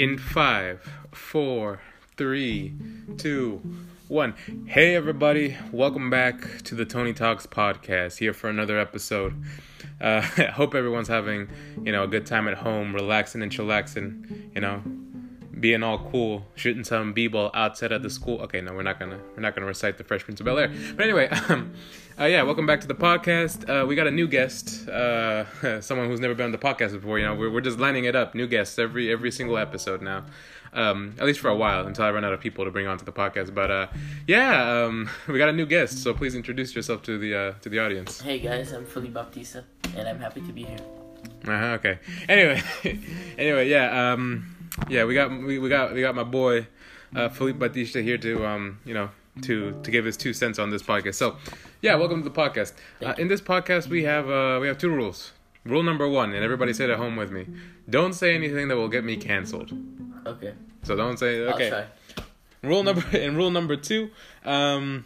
in five, four, three, two, one. Hey, everybody, welcome back to the Toni Talks podcast. Here for another episode. Uh, I hope everyone's having, you know, a good time at home, relaxing and chillaxing. You know, being all cool, shooting some b-ball outside of the school. Okay, no, we're not gonna we're not gonna recite the Fresh Prince of Bel Air. But anyway, um, uh, yeah, welcome back to the podcast. Uh, we got a new guest, uh, someone who's never been on the podcast before. You know, we're we're just lining it up, new guests every every single episode now. Um, at least for a while until I run out of people to bring onto the podcast. But uh, yeah, um, we got a new guest, so please introduce yourself to the uh, to the audience. Hey guys, I'm Philly Baptista, and I'm happy to be here. Uh-huh, okay. Anyway, anyway, yeah, um, yeah, we got we, we got we got my boy uh, Philippe Batista here to um, you know to to give his two cents on this podcast. So, yeah, welcome to the podcast. Uh, in this podcast, we have uh, we have two rules. Rule number one, and everybody say it at home with me: don't say anything that will get me canceled. Okay. So don't say okay. Rule number and rule number two, um,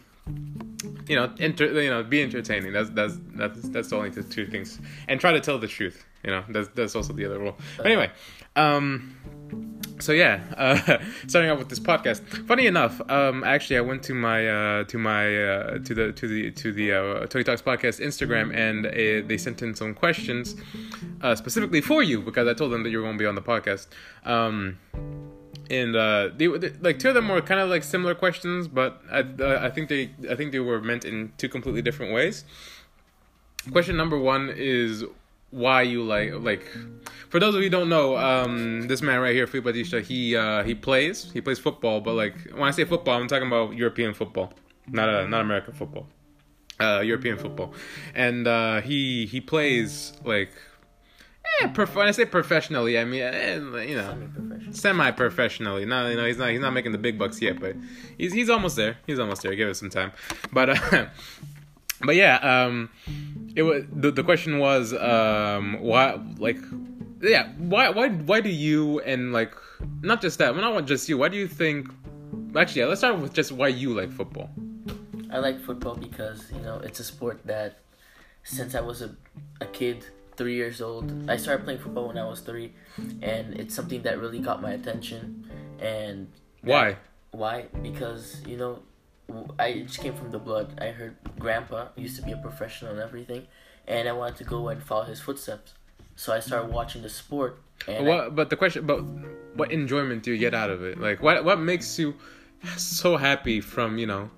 you know, enter, you know, be entertaining. That's that's that's that's the only two, two things, and try to tell the truth. You know, that's that's also the other rule. But anyway, um, so yeah, uh, starting off with this podcast. Funny enough, um, actually, I went to my uh, to my uh, to the to the to the uh, Toni Talks podcast Instagram, and uh, they sent in some questions uh, specifically for you because I told them that you were going to be on the podcast. Um, and uh, they, they like two of them were kind of like similar questions, but I uh, I think they I think they were meant in two completely different ways. Question number one is why you like like for those of you who don't know um this man right here Batista he uh he plays he plays football but like when I say football I'm talking about European football not uh, not American football uh European football and uh he he plays like eh, prof- when I say professionally I mean eh, you know Semi-professional. semi-professionally. No, you know, he's not he's not making the big bucks yet, but he's he's almost there. He's almost there. Give it some time. But uh, but yeah, um, it was the the question was um why like yeah why why why do you and like not just that, well, not just you. Why do you think? Actually, yeah, let's start with just why you like football. I like football because you know it's a sport that since I was a, a kid, three years old, I started playing football when I was three, and it's something that really got my attention. And Why? why? Because you know, I it just came from the blood. I heard Grandpa used to be a professional and everything, and I wanted to go and follow his footsteps. So I started watching the sport. And I- But the question, but what enjoyment do you get out of it? Like, what what makes you so happy from you know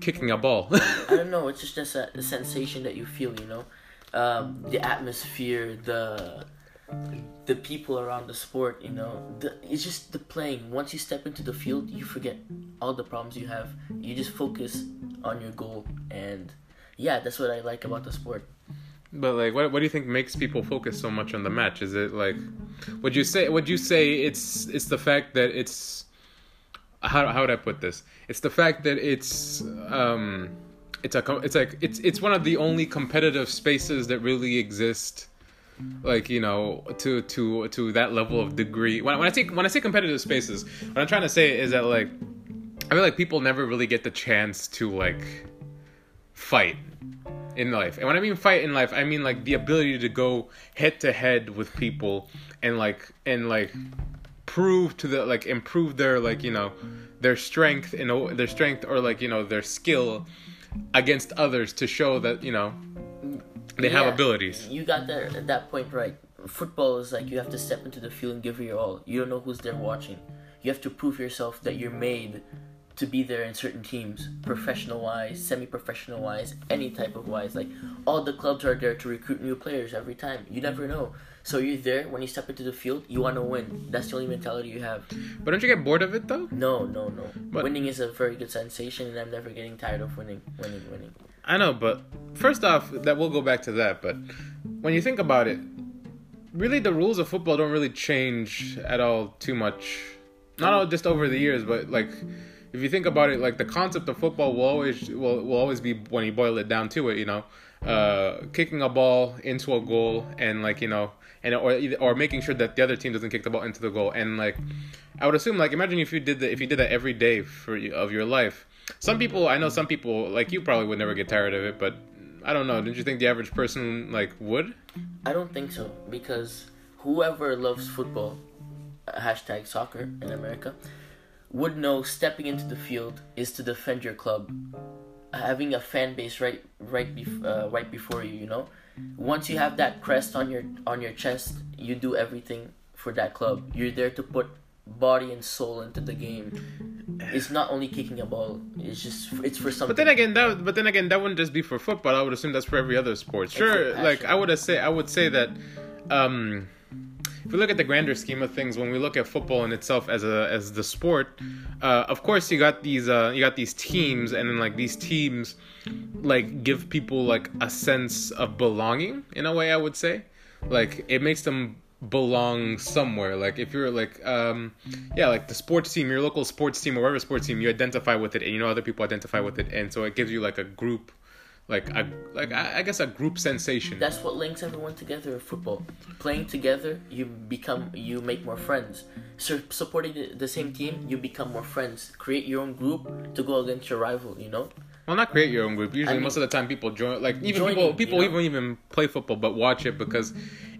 kicking a ball? I don't know. It's just just a, a sensation that you feel. You know, um, the atmosphere, the the people around the sport. You know, the, it's just the playing. Once you step into the field, you forget all the problems you have. You just focus on your goal, and yeah, that's what I like about the sport. But like, what what do you think makes people focus so much on the match? Is it like, would you say would you say it's it's the fact that it's how how would I put this? It's the fact that it's um it's a it's like it's it's one of the only competitive spaces that really exist like you know to to to that level of degree when, when i say when i say competitive spaces what i'm trying to say is that like i feel like people never really get the chance to like fight in life. And when I mean fight in life, I mean like the ability to go head to head with people and like and like prove to the like improve their like you know their strength and their strength or like you know their skill against others to show that you know they have abilities. You got that at that point right. Football is like you have to step into the field and give it your all. You don't know who's there watching. You have to prove yourself that you're made to be there in certain teams, professional wise, semi professional wise, any type of wise. Like all the clubs are there to recruit new players every time. You never know. So you're there when you step into the field, you want to win. That's the only mentality you have. But don't you get bored of it though? No, no, no. But- winning is a very good sensation, and I'm never getting tired of winning, winning, winning. I know, but first off, that we'll go back to that. But when you think about it, really the rules of football don't really change at all too much. Not all just over the years, but like if you think about it, like the concept of football will always will, will always be when you boil it down to it, you know, uh, kicking a ball into a goal and like you know, and or or making sure that the other team doesn't kick the ball into the goal. And like I would assume, like imagine if you did that if you did that every day for of your life. Some people, I know some people like you probably would never get tired of it, but I don't know. Didn't you think the average person like would? I don't think so because whoever loves football hashtag soccer in America, would know stepping into the field is to defend your club. Having a fan base right right bef- uh, right before you, you know, once you have that crest on your on your chest, you do everything for that club. You're there to put body and soul into the game. It's not only kicking a ball. It's just it's for something. But then again, that but then again, that wouldn't just be for football. I would assume that's for every other sport. Sure, like. I would say, I would say that, um, if we look at the grander scheme of things, when we look at football in itself as a as the sport, uh, of course you got these uh, you got these teams, and then like these teams, like give people like a sense of belonging in a way. I would say, like it makes them belong somewhere like if you're like um yeah like the sports team your local sports team or whatever sports team you identify with it and you know other people identify with it and so it gives you like a group like a like i, guess a group sensation That's what links everyone together in football. Playing together, you become you make more friends. So supporting the same team, you become more friends. Create your own group to go against your rival. You know. Well not create your own group usually I mean- most of the time people join like even Joining, people you people know? even even play football but watch it because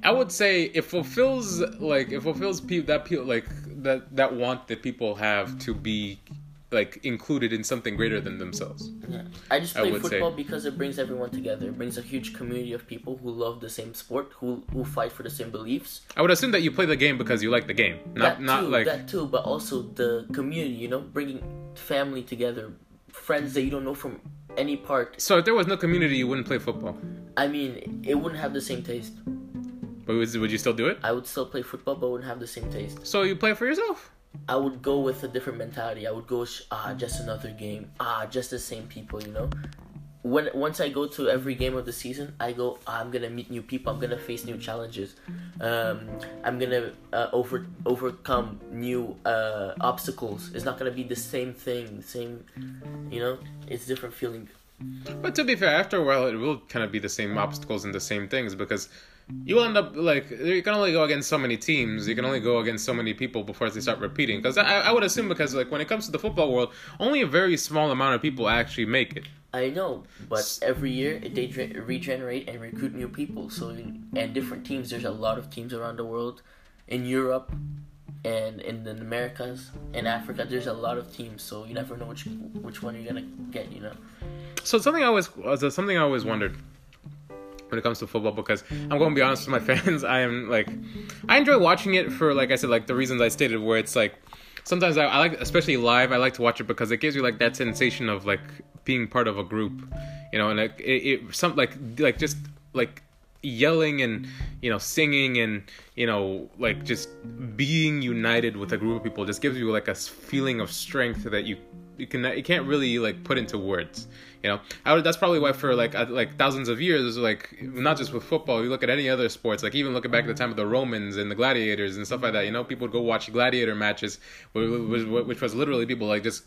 i would say it fulfills like it fulfills people that people like that that want that people have to be like included in something greater than themselves Yeah. I just I play would say. football because it brings everyone together. It brings a huge community of people who love the same sport, who who fight for the same beliefs. i would assume that you play the game because you like the game not that not like that too, but also the community. You know, bringing family together, friends that you don't know from any part. So if there was no community, you wouldn't play football. I mean, it wouldn't have the same taste. But would, would you still do it? I would still play football, but wouldn't have the same taste. So you play for yourself. I would go with a different mentality. I would go, ah, just another game. Ah, just the same people, you know? When Once I go to every game of the season, I go, I'm gonna meet new people, I'm gonna face new challenges. Um, I'm gonna uh, over overcome new uh, obstacles. It's not gonna be the same thing, same, you know? It's different feeling. But to be fair, after a while, it will kind of be the same obstacles and the same things because you end up like you can only go against so many teams. You can only go against so many people before they start repeating. Because I, I would assume because like when it comes to the football world, only a very small amount of people actually make it. I know, but every year they regenerate and recruit new people. So and different teams. There's a lot of teams around the world, in Europe, and in the Americas and Africa. There's a lot of teams. So you never know which which one you're gonna get. You know. So something I always was uh, something I always wondered when it comes to football because I'm going to be honest with my fans. I am like, I enjoy watching it for like I said, like the reasons I stated, where it's like sometimes I, I like, especially live, I like to watch it because it gives you like that sensation of like being part of a group, you know, and like it, it some like like just like yelling and you know singing and you know like just being united with a group of people just gives you like a feeling of strength that you you can you can't really like put into words you know? I would, that's probably why for like like thousands of years like not just with football you look at any other sports like even looking back at the time of the romans and the gladiators and stuff like that you know? People would go watch gladiator matches which was, which was literally people like just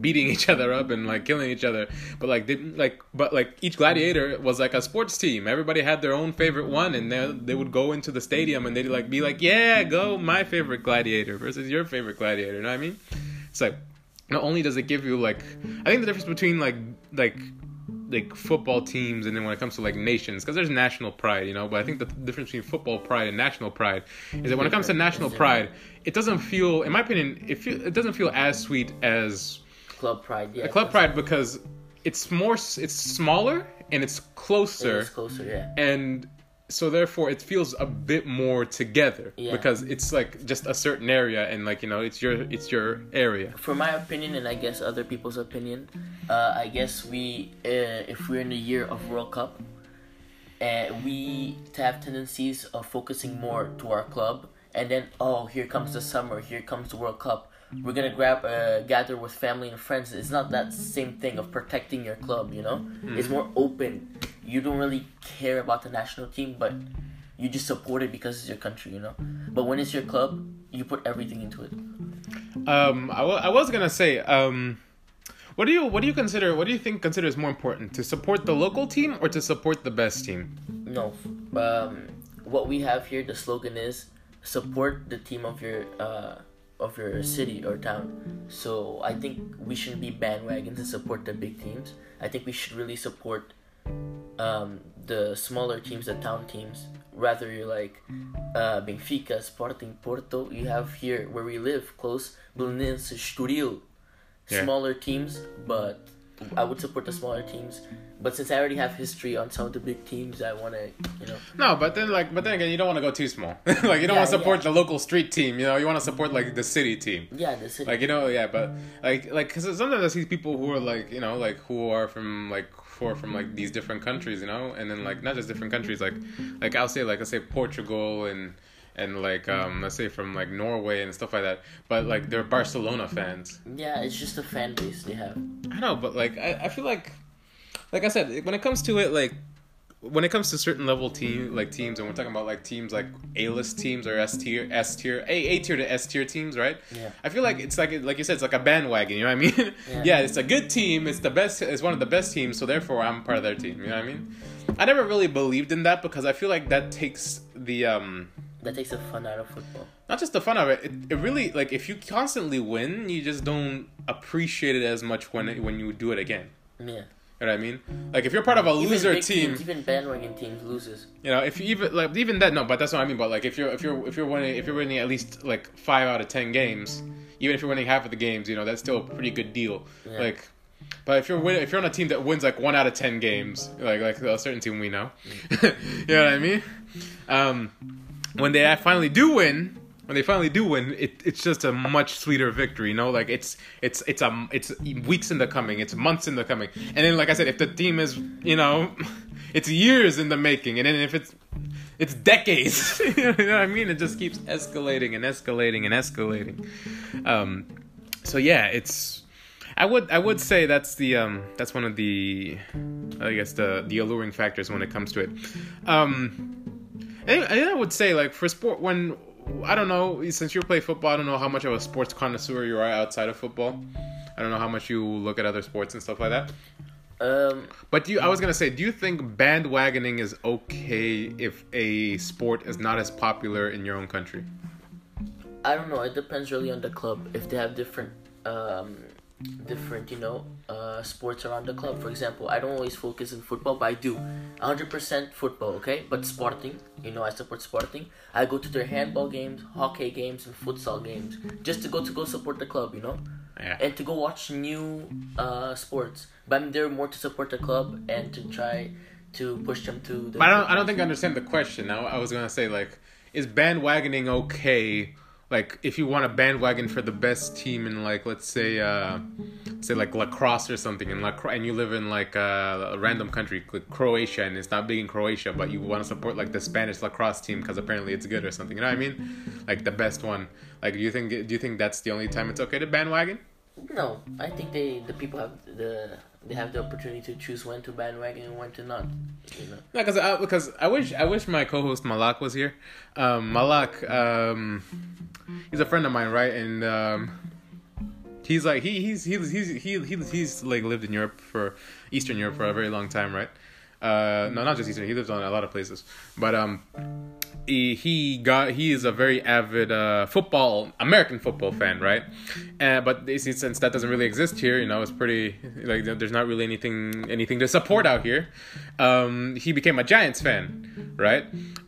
beating each other up and like killing each other. But like didn't like but like each gladiator was like a sports team. Everybody had their own favorite one and they they would go into the stadium and they'd like be like yeah go my favorite gladiator versus your favorite gladiator you know what i mean? It's like not only does it give you like i think the difference between like like like football teams and then when it comes to like nations because there's national pride you know but i think the difference between football pride and national pride is that when it comes to national pride it doesn't feel in my opinion it feel, it doesn't feel as sweet as Club pride. Yeah. club pride because it's more it's smaller and it's closer It's closer. Yeah. and so therefore it feels a bit more together Yeah. because it's like just a certain area and like you know it's your it's your area for my opinion and I guess other people's opinion, uh, I guess we uh, if we're in the year of World Cup, uh, we have tendencies of focusing more to our club, and then oh here comes the summer, here comes the World Cup. We're gonna grab uh, gather with family and friends. It's not that same thing of protecting your club, you know. It's more open. You don't really care about the national team, but you just support it because it's your country, you know. But when it's your club, you put everything into it. um I wa- I was gonna say um what do you what do you consider what do you think considers more important to support the local team or to support the best team No. Um, what we have here, the slogan is support the team of your uh, of your city or town. So I think we shouldn't be bandwagons and support the big teams. I think we should really support um, the smaller teams, the town teams, rather you're like uh, Benfica, Sporting, Porto. You have here where we live, close, Belenenses, Estoril, Yeah. smaller teams, but I would support the smaller teams. But since I already have history on some of the big teams, I want to, you know, No, but then like, but then again, you don't want to go too small. like you don't Yeah, want to support yeah. the local street team. You know, you want to support like the city team. yeah, the city. Like you know, yeah, but like like because sometimes I see people who are like you know like who are from like who are from like these different countries, you know, and then like not just different countries, like like I'll say like I say Portugal and and like um let's say from like Norway and stuff like that, but like they're Barcelona fans. yeah, it's just a fan base they have. I know, but like I, I feel like like I said, when it comes to it, like when it comes to certain level team like teams, and we're talking about like teams like A list teams or S tier, S tier, A A tier to S tier teams, right? Yeah. I feel like it's like like you said, it's like a bandwagon. You know what I mean? Yeah. Yeah. it's a good team. It's the best. It's one of the best teams. So therefore, I'm part of their team. You know what I mean? I never really believed in that because I feel like that takes the um That takes the fun out of football. not just the fun of it, it. It really like if you constantly win, you just don't appreciate it as much when it, when you do it again. Yeah. You know what I mean? Like if you're part of a Even loser team, teams, even bandwagon teams loses. you know, if you even like even that no, but that's what I mean. But like if you're if you're if you're winning if you're winning at least like five out of ten games, even if you're winning half of the games, you know that's still a pretty good deal. Yeah. Like, but if you're win, if you're on a team that wins like one out of ten games, like like a certain team we know, you know what I mean? Um, when they finally do win. When they finally do win, it, it's just a much sweeter victory, you know. Like it's it's it's um it's weeks in the coming, it's months in the coming, and then like I said, if the team is you know, it's years in the making, and then if it's it's decades. you know what I mean? It just keeps escalating and escalating and escalating. Um, so yeah, it's. I would I would say that's the um that's one of the I guess the the alluring factors when it comes to it. Um, and, and I would say like for sport when I don't know since you play football I don't know how much of a sports connoisseur you are outside of football. I don't know how much you look at other sports and stuff like that. Um, But do you, I was gonna say, do you think bandwagoning is okay if a sport is not as popular in your own country? I don't know. It depends really on the club. If they have different, um, different, you know, uh, sports around the club. For example, I don't always focus in football, but I do. 100% football, okay? But Sporting, you know, I support Sporting. I go to their handball games, hockey games, and futsal games just to go to go support the club, you know, Yeah. and to go watch new uh, sports. But I'm there more to support the club and to try to push them to. The But I don't. I don't think I understand the question. Now I was gonna say like, is bandwagoning okay? Like if you want a bandwagon for the best team in like let's say uh, say like lacrosse or something in lacrosse and you live in like uh, a random country like Croatia and it's not big in Croatia but you want to support like the Spanish lacrosse team because apparently it's good or something you know what I mean like the best one like do you think do you think that's the only time it's okay to bandwagon No, I think they the people have the they have the opportunity to choose when to bandwagon and when to not. You know. No, because I, because I wish I wish my co-host Malak was here. Um, Malak, um, he's a friend of mine, right? And um, he's like he he's he's he's he, he's he's like lived in Europe for Eastern Europe for a very long time, right? Uh, no, not just Eastern. He lives on a lot of places, but um, he, he got he is a very avid uh, football American football fan, right? Uh, but since that doesn't really exist here, you know, it's pretty like there's not really anything anything to support out here. Um, he became a Giants fan, right?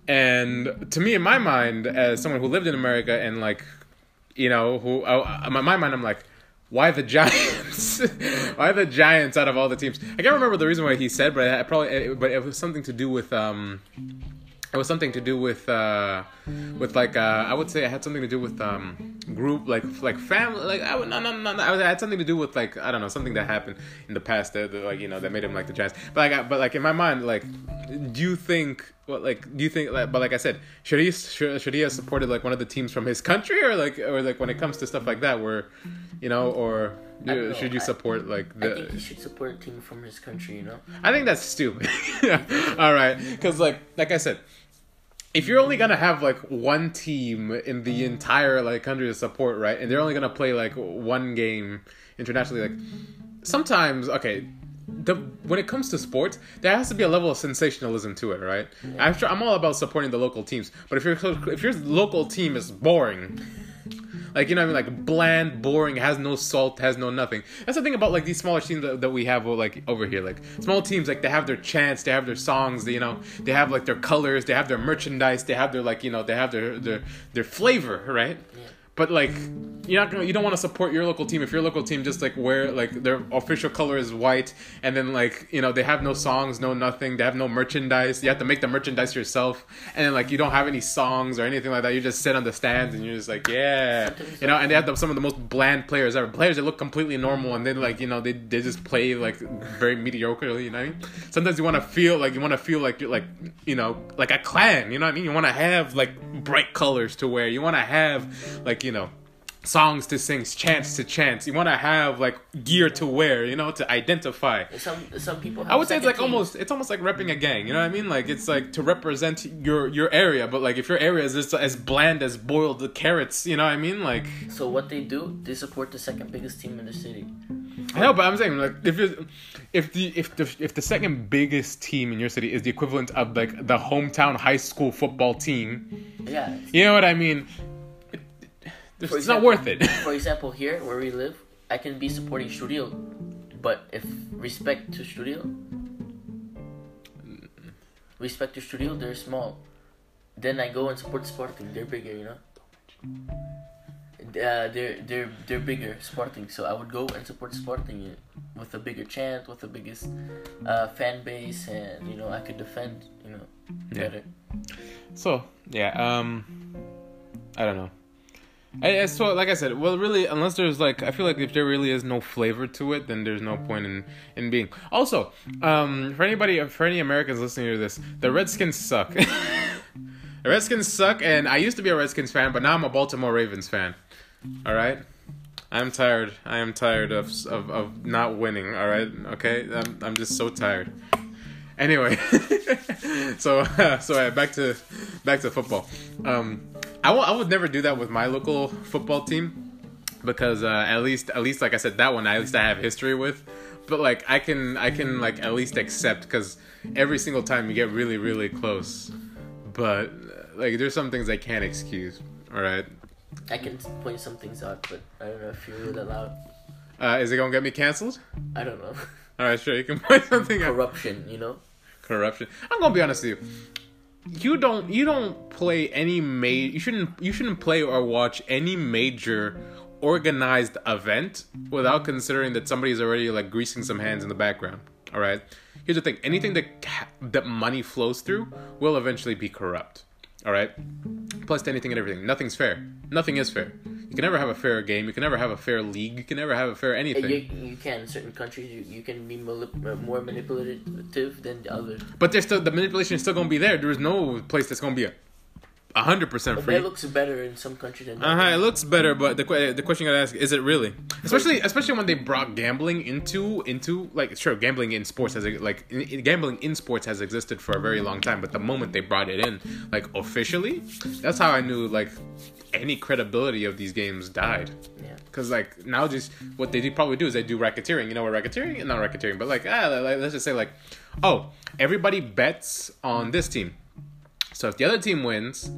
And to me, in my mind, as someone who lived in America and like, you know, who I, in my mind, I'm like. Why the Giants? why the Giants out of all the teams? I can't remember the reason why he said, but I probably, but it was something to do with um, it was something to do with uh with like uh i would say it had something to do with um group like like family like i would no no no, no I, I had something to do with like i don't know something that happened in the past that, that like you know that made him like the giants but like I, but like in my mind like do you think what like do you think like, but like i said should he should, should he have supported like one of the teams from his country or like or like when it comes to stuff like that where you know or I should you I- support like I think the he should support a team from his country. You know. I think that's stupid. yeah. All right, because like like I said, if you're only gonna have like one team in the entire like country to support, right, and they're only gonna play like one game internationally, like sometimes okay. The, when it comes to sports, there has to be a level of sensationalism to it, right? I'm sure I'm all about supporting the local teams, but if your if your local team is boring, Like you know I mean? Like bland, boring, has no salt, has no nothing. That's the thing about like these smaller teams that, that we have like over here. Like small teams, like they have their chants, they have their songs, they, you know, they have like their colors, they have their merchandise, they have their like you know they have their their their flavor, right? Yeah. But like, you're not gonna, you don't want to support your local team if your local team just like wear like their official color is white, and then like you know they have no songs, no nothing, they have no merchandise. You have to make the merchandise yourself, and then like you don't have any songs or anything like that. You just sit on the stands and you're just like yeah, you know. And they have the, some of the most bland players ever, players that look completely normal, and then like you know they they just play like very mediocrely. You know what I mean? Sometimes you want to feel like you want to feel like you're like you know like a clan. You know what I mean? You want to have like bright colors to wear. You want to have like you know songs to sing chants to chants you want to have like gear to wear you know to identify Some some people. Have i would say it's like teams. almost it's almost like repping a gang you know what i mean like it's like to represent your your area but like if your area is just as bland as boiled carrots you know what i mean like So what they do, they support the second biggest team in the city. i know but i'm saying like if you if the if the if the second biggest team in your city is the equivalent of like the hometown high school football team Yeah. you know what i mean it's For not worth it For example, here where we live, I can be supporting Studio, but if respect to Studio, respect to Studio, they're small. Then I go and support Sporting. They're bigger, you know. Uh, they're they're they're bigger Sporting, so I would go and support Sporting uh, with a bigger chant, with the biggest uh, fan base, and you know I could defend, you know, Yeah. So yeah, um, I don't know. I, so like I said, well, really, unless there's like, I feel like if there really is no flavor to it, then there's no point in in being. Also, um, for anybody, for any Americans listening to this, the Redskins suck. the Redskins suck, and I used to be a Redskins fan, but now I'm a Baltimore Ravens fan. All right. I'm tired. I am tired of of, of not winning. All right. Okay. I'm I'm just so tired. Anyway, so uh, so uh, back to back to football. Um, I w- I would never do that with my local football team because uh, at least at least like I said that one at least I have history with. But like I can I can like at least accept because every single time you get really really close. But uh, like there's some things I can't excuse. All right. I can point some things out, but I don't know if you're allow. Uh, is it gonna get me canceled? I don't know. All right, sure. You can point something out. Corruption, you know. corruption. I'm gonna be honest with you. You don't you don't play any ma- you shouldn't you shouldn't play or watch any major organized event without considering that somebody's already like greasing some hands in the background. All right. Here's the thing: anything that that money flows through will eventually be corrupt. All right. Plus anything and everything. Nothing's fair. Nothing is fair. You can never have a fair game. You can never have a fair league. You can never have a fair anything. You, you can in certain countries you, you can be manip- uh, more manipulative than the others. But there's still the manipulation is still gonna be there. There's no place that's gonna be a hundred percent free. It looks better in some countries than Uh huh. It looks better, but the the question I gotta ask is it really? Especially especially when they brought gambling into into like sure gambling in sports has like in, in- gambling in sports has existed for a very long time, but the moment they brought it in like officially, that's how I knew like any credibility of these games died. Yeah. Cause like now, just what they do probably do is they do racketeering. You know what racketeering? Not racketeering, but like ah, like, let's just say like, oh, everybody bets on this team. So if the other team wins,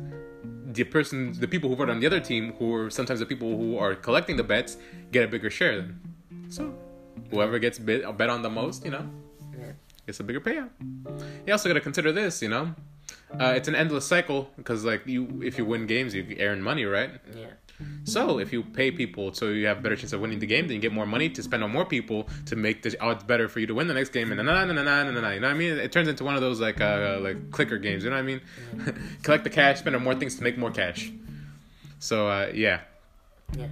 the person, the people who vote on the other team, who are sometimes the people who are collecting the bets, get a bigger share. Then, so whoever gets bid, bet on the most, you know, gets a bigger payout. You also got to consider this, you know, uh, it's an endless cycle because like you, if you win games, you earn money, right? Yeah. So if you pay people so you have a better chance of winning the game, then you get more money to spend on more people to make the odds better for you to win the next game. And na na na na na na. You know what I mean? It turns into one of those like uh like clicker games. You know what I mean? Collect the cash, spend on more things to make more cash. So uh, yeah. Yeah.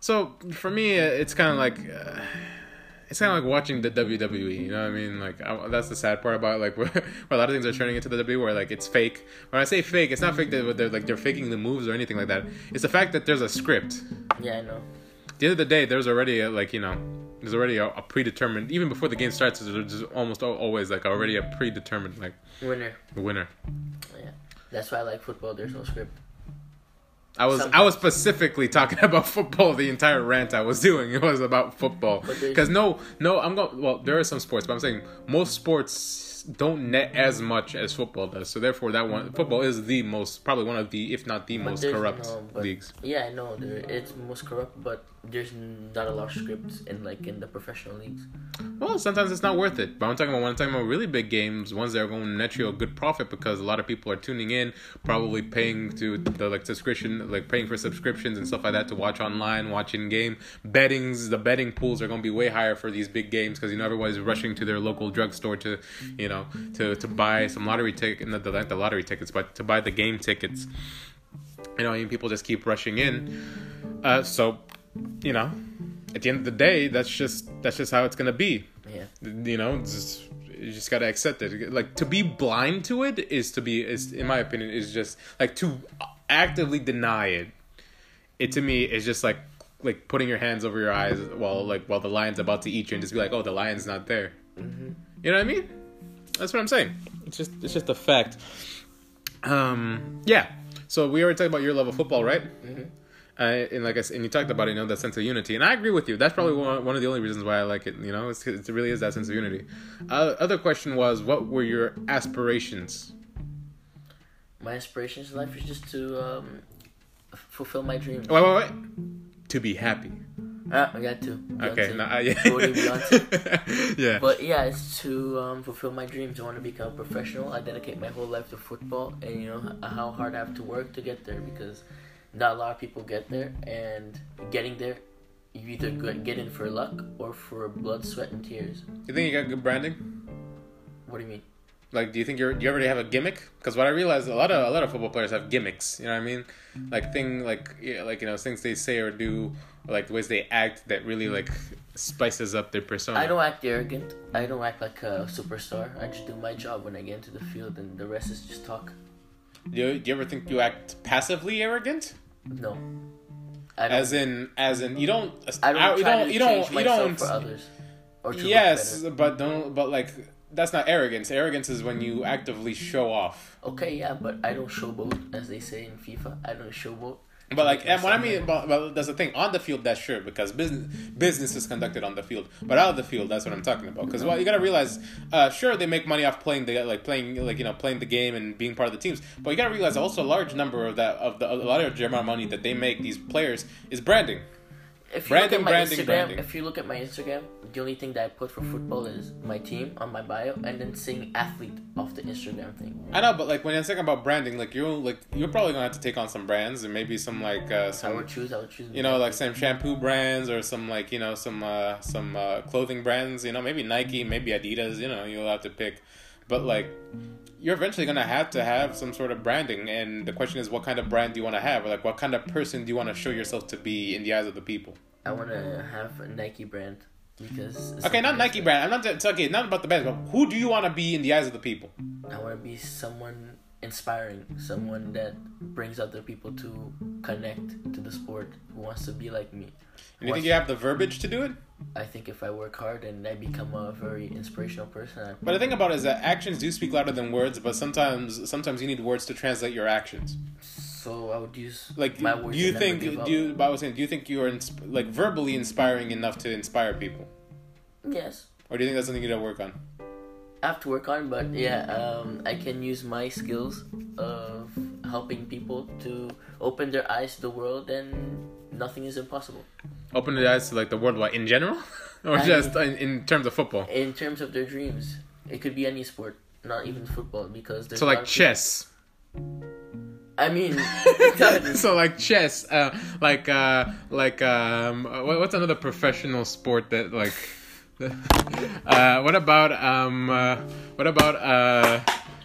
So for me, uh, it's kind of like. Uh, it's kind of like watching the WWE, you know what I mean? Like I, that's the sad part about like where, where a lot of things are turning into the WWE, where like it's fake. When I say fake, it's not fake that they're like they're faking the moves or anything like that. It's the fact that there's a script, Yeah, I know. at the end of the day, there's already a, like you know, there's already a, a predetermined. Even before the game starts, there's almost always like already a predetermined like Winner. winner. Yeah. That's why I like football. There's no script. I was I was specifically talking about football. The entire rant I was doing it was about football because no no I'm going well there are some sports, but I'm saying most sports don't net as much as football does. So therefore, that one football is the most probably one of the if not the But most corrupt no- but- leagues. Yeah, I know it's most corrupt, but there's not a lot of scripts in like in the professional leagues. Well, sometimes it's not worth it. But I'm talking about when I'm talking about really big games, ones that are going to net you a good profit because a lot of people are tuning in, probably paying to the like subscription, like paying for subscriptions and stuff like that to watch online, watch in game. Bettings, the betting pools are going to be way higher for these big games because you know everybody's rushing to their local drugstore to, you know, to to buy some lottery ticket, not the, not the lottery tickets, but to buy the game tickets. You know, and people just keep rushing in. Uh, so, you know, at the end of the day, that's just that's just how it's gonna be. Yeah, you know just, you just gotta accept it. Like to be blind to it is to be is in my opinion is just like to actively deny it it to me is just like like putting your hands over your eyes while like while the lion's about to eat you and just be like oh the lion's not there. Hmm you know what i mean? That's what i'm saying. It's just it's just a fact. Um yeah. So we already talked about your love of football right? Hmm uh, and like I said, and you talked about it, you know, that sense of unity, and I agree with you. That's probably one, one of the only reasons why I like it. You know, it's, it really is that sense of unity. Uh, other question was, what were your aspirations? my aspirations in life is just to um, fulfill my dreams. Wait, wait, wait. To be happy. Ah, I got to. Okay, no, uh, yeah. Yeah. But yeah, it's to um, fulfill my dreams. I want to become a professional. I dedicate my whole life to football, and you know how hard I have to work to get there because not a lot of people get there. And getting there, you either get in for luck or for blood, sweat, and tears. you think you got good branding? What do you mean? Like, do you think you're do you already have a gimmick? Because what I realized, a lot of a lot of football players have gimmicks. You know what I mean? Like thing, like yeah, like you know things they say or do, or like the ways they act that really like spices up their persona. I don't act arrogant. I don't act like a superstar. I just do my job when I get into the field, and the rest is just talk. Do you, do you ever think you act passively arrogant? No, I. As in, as in, you don't. I don't you try don't. to You don't. You don't. for others. Or to Yes, but don't. But like, that's not arrogance. Arrogance is when you actively show off. Okay, yeah, but I don't showboat, as they say in FIFA. I don't showboat. But like, and what I mean, but, but that's the thing. On the field, that's sure because business business is conducted on the field. But out of the field, that's what I'm talking about. Because well, you gotta realize, uh, sure they make money off playing the like playing like you know playing the game and being part of the teams. But you gotta realize also a large number of that of the a lot of the amount of money that they make these players is branding. If you Branding, look at my branding, Instagram, branding. if you look at my Instagram, the only thing that I put for football is my team on my bio, and then saying athlete off the Instagram thing. I know, but like when you're talking about branding, like you're like you're probably gonna have to take on some brands and maybe some like uh, I some would choose. I would choose. you know like some shampoo brands or some like you know some uh, some uh, clothing brands. You know maybe Nike, maybe Adidas. You know you'll have to pick, but like you're eventually gonna have to have some sort of branding, and the question is what kind of brand do you want to have, or like what kind of person do you want to show yourself to be in the eyes of the people. I want to have a Nike brand because. Okay, not Nike brand. I'm not it's okay, not about the brand, but who do you want to be in the eyes of the people? I want to be someone inspiring, someone that brings other people to connect to the sport, who wants to be like me. And you think you have the verbiage to do it? I think if I work hard and I become a very inspirational person, But the thing about it is that actions do speak louder than words, but sometimes sometimes you need words to translate your actions. so I would use Like, my words. do you think? Do you? But I was saying, do you think you are insp- like verbally inspiring enough to inspire people, Yes, or do you think that's something you got to work on? I have to work on, but yeah, um, I can use my skills of helping people to open their eyes to the world, and nothing is impossible. Open their eyes to like the world, what in general, or I just in, in terms of football? In terms of their dreams, it could be any sport, not even football, because So like of people- chess. I mean, so like chess, uh, like uh, like um, what's another professional sport that like? Uh, what about um, uh, what about uh,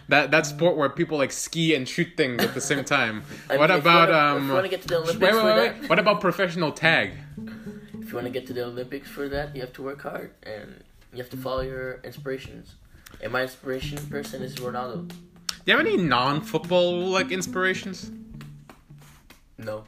that that sport where people like ski and shoot things at the same time? I what mean, you about wanna- um? If you want to get to the wait, Olympics wait, for wait, that, wait. What about professional tag? if you want to get to the Olympics for that, you have to work hard and you have to follow your inspirations. And my inspiration person is Ronaldo. Do you have any non-football like inspirations? No,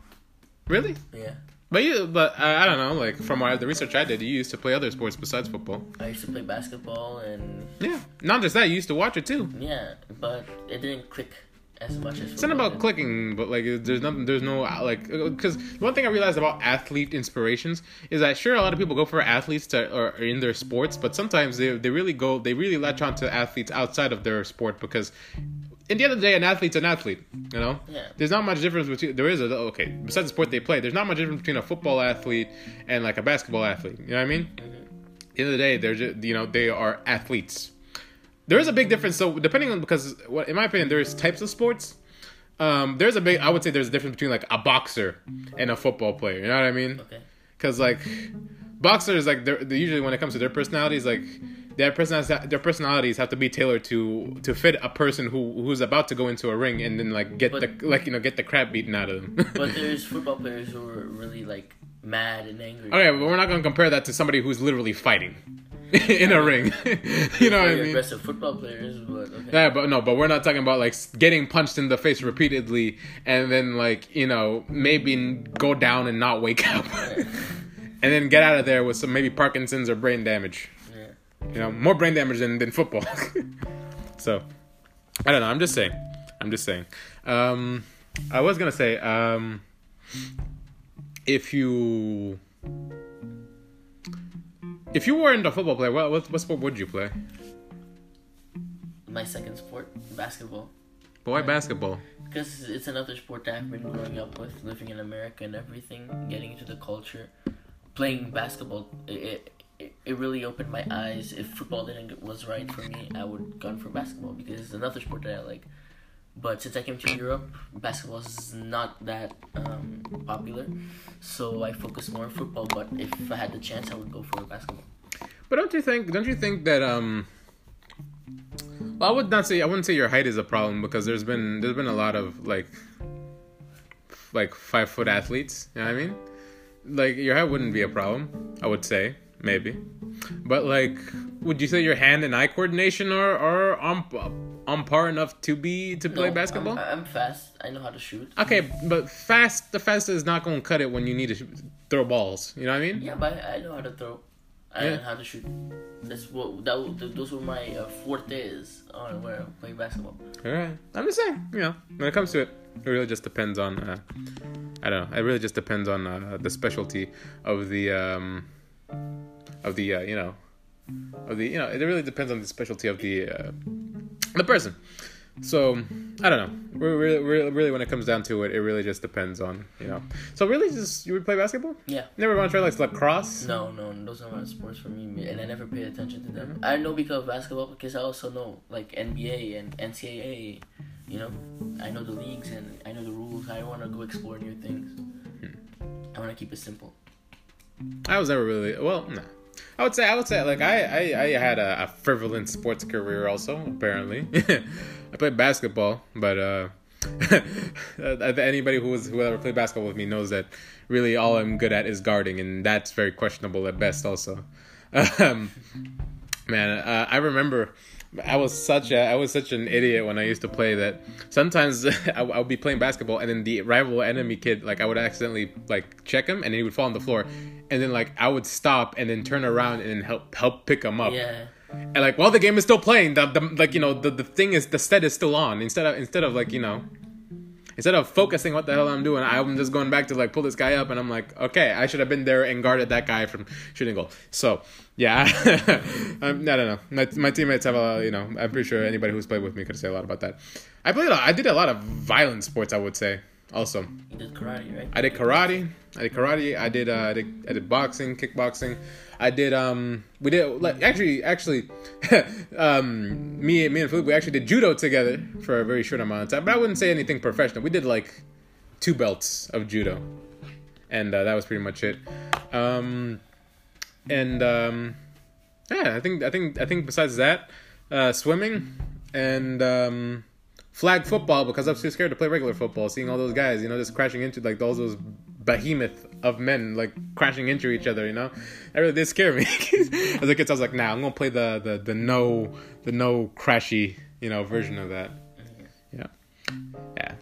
Really? yeah, But you, but uh, I don't know. Like from my, the research I did, you used to play other sports besides football. I used to play basketball and Yeah. Not just that, you used to watch it too. yeah, but it didn't click as much as It's not about clicking, but like there's nothing, there's no like because one thing I realized about athlete inspirations is that sure a lot of people go for athletes that are in their sports, but sometimes they they really go they really latch on to athletes outside of their sport because. In the end of the day, an athlete's an athlete. You know, Yeah. there's not much difference between. There is a okay. Besides the sport they play, there's not much difference between a football athlete and like a basketball athlete. You know what I mean? Mm-hmm. At the end of the day, they're just you know they are athletes. There is a big difference. So depending on because what in my opinion, there's types of sports. Um, there's a big. I would say there's a difference between like a boxer and a football player. You know what I mean? Okay. Because like boxers, like they're, they usually when it comes to their personalities, like their personalities, their personalities have to be tailored to to fit a person who who's about to go into a ring and then like get But- the like you know get the crap beaten out of them. But there's football players who are really like mad and angry. Okay, but we're not gonna compare that to somebody who's literally fighting in a ring. you know what I mean? aggressive football players, but okay. Yeah, but no, but we're not talking about like getting punched in the face repeatedly and then like you know maybe go down and not wake up, and then get out of there with some maybe Parkinson's or brain damage. Yeah. You know, more brain damage than, than football. so, I don't know. I'm just saying. I'm just saying. Um, I was gonna say, um, if you if you weren't a football player, what what, what sport would you play? My second sport, basketball. But why basketball? Because it's another sport that I've been growing up with, living in America and everything, getting into the culture, playing basketball. It, it, it really opened my eyes. If football didn't was right for me, I would gone for basketball because it's another sport that I like. But since I came to Europe, basketball is not that um, popular, so I focus more on football. But if I had the chance, I would go for basketball. But don't you think? Don't you think that um? Well, I would not say I wouldn't say your height is a problem because there's been there's been a lot of like like five foot athletes. You know what I mean? Like your height wouldn't be a problem. I would say maybe, but like, would you say your hand and eye coordination are are on on par enough to be to play No, basketball? I'm, I'm fast. I know how to shoot. Okay, but fast the fast is not going to cut it when you need to sh- throw balls. You know what I mean? Yeah, but I, I know how to throw. I Yeah. know how to shoot. That's what that those were my uh, fortes on where I play basketball. All right. I'm just saying, you know, when it comes to it, it really just depends on. Uh, I don't know. It really just depends on uh, the specialty of the um, of the uh, you know of the you know. It really depends on the specialty of the uh, the person. So I don't know. Re- Really, really, really, when it comes down to it, it really just depends on you know. So really, just you would play basketball? Yeah. Never want to try like lacrosse? No, no, those are not sports for me, and I never paid attention to them. Mm-hmm. I know because of basketball because I also know like NBA and NCAA. You know, I know the leagues and I know the rules. I want to go explore new things. Hmm. I want to keep it simple. I was never really well. No, I would say I would say like I I, I had a, a frivolent sports career also. Apparently, I played basketball, but uh, anybody who was who ever played basketball with me knows that really all I'm good at is guarding, and that's very questionable at best. Also, um, man, uh, I remember. I was such a I was such an idiot when I used to play that sometimes I, I would be playing basketball and then the rival enemy kid like I would accidentally like check him and he would fall on the floor and then like I would stop and then turn around and help help pick him up Yeah. And like while the game is still playing the, the like you know the, the thing is the set is still on instead of instead of like you know instead of focusing what the hell I'm doing, I'm just going back to like pull this guy up, and I'm like, okay, I should have been there and guarded that guy from shooting goal. So yeah, I'm, um, I don't know. My, my teammates have a you know, I'm pretty sure anybody who's played with me could say a lot about that. I played, a I did a lot of violent sports, I would say. Also, You did karate, right? I did karate. I did karate. I did uh, I did, I did boxing, kickboxing. I did um we did like actually actually um me me and Philippe we actually did judo together for a very short amount of time. But I wouldn't say anything professional. We did like two belts of judo, and uh, that was pretty much it. Um, and um, yeah, I think I think I think besides that, uh, swimming and um, flag football because I'm too scared to play regular football. Seeing all those guys, you know, just crashing into like all those behemoth of men like crashing into each other, you know, that really did scare me. As a kid, I was like, nah, I'm gonna play the the the no the no crashy you know version of that. Yeah, yeah.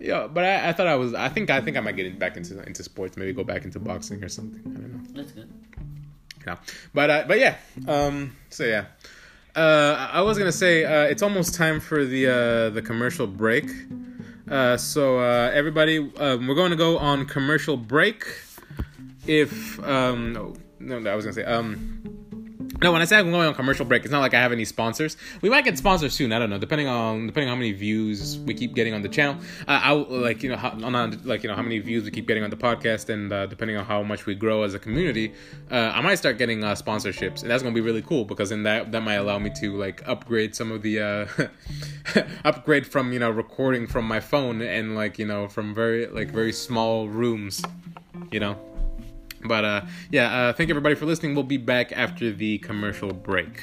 Yeah, but I, I thought I was. I think I think I might get back into into sports. Maybe go back into boxing or something. I don't know. That's good. You know. But uh, but yeah. Um. So yeah. Uh, I was gonna say uh, it's almost time for the uh, the commercial break. Uh, so uh, everybody, um, we're going to go on commercial break. If um, no, no, I was gonna say um. No, when I say I'm going on commercial break, it's not like I have any sponsors. We might get sponsors soon. I don't know, depending on depending on how many views we keep getting on the channel. Uh, I like you know how on like you know how many views we keep getting on the podcast, and uh, depending on how much we grow as a community, uh, I might start getting uh, sponsorships, and that's gonna be really cool because in that that might allow me to like upgrade some of the uh, upgrade from you know recording from my phone and like you know from very like very small rooms, you know. But uh, yeah, uh, thank everybody for listening. We'll be back after the commercial break.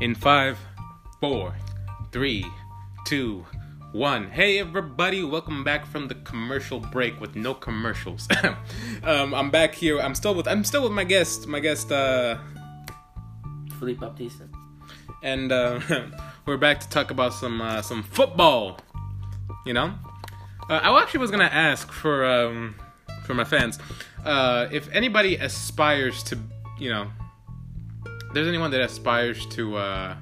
In five, four, three, two, one. Hey everybody, welcome back from the commercial break with no commercials. um, I'm back here. I'm still with I'm still with my guest, my guest uh Philippe Baptiste. and uh, we're back to talk about some uh, some football. You know, uh, I actually was gonna ask for um, for my fans uh, if anybody aspires to, you know, there's anyone that aspires to. Uh,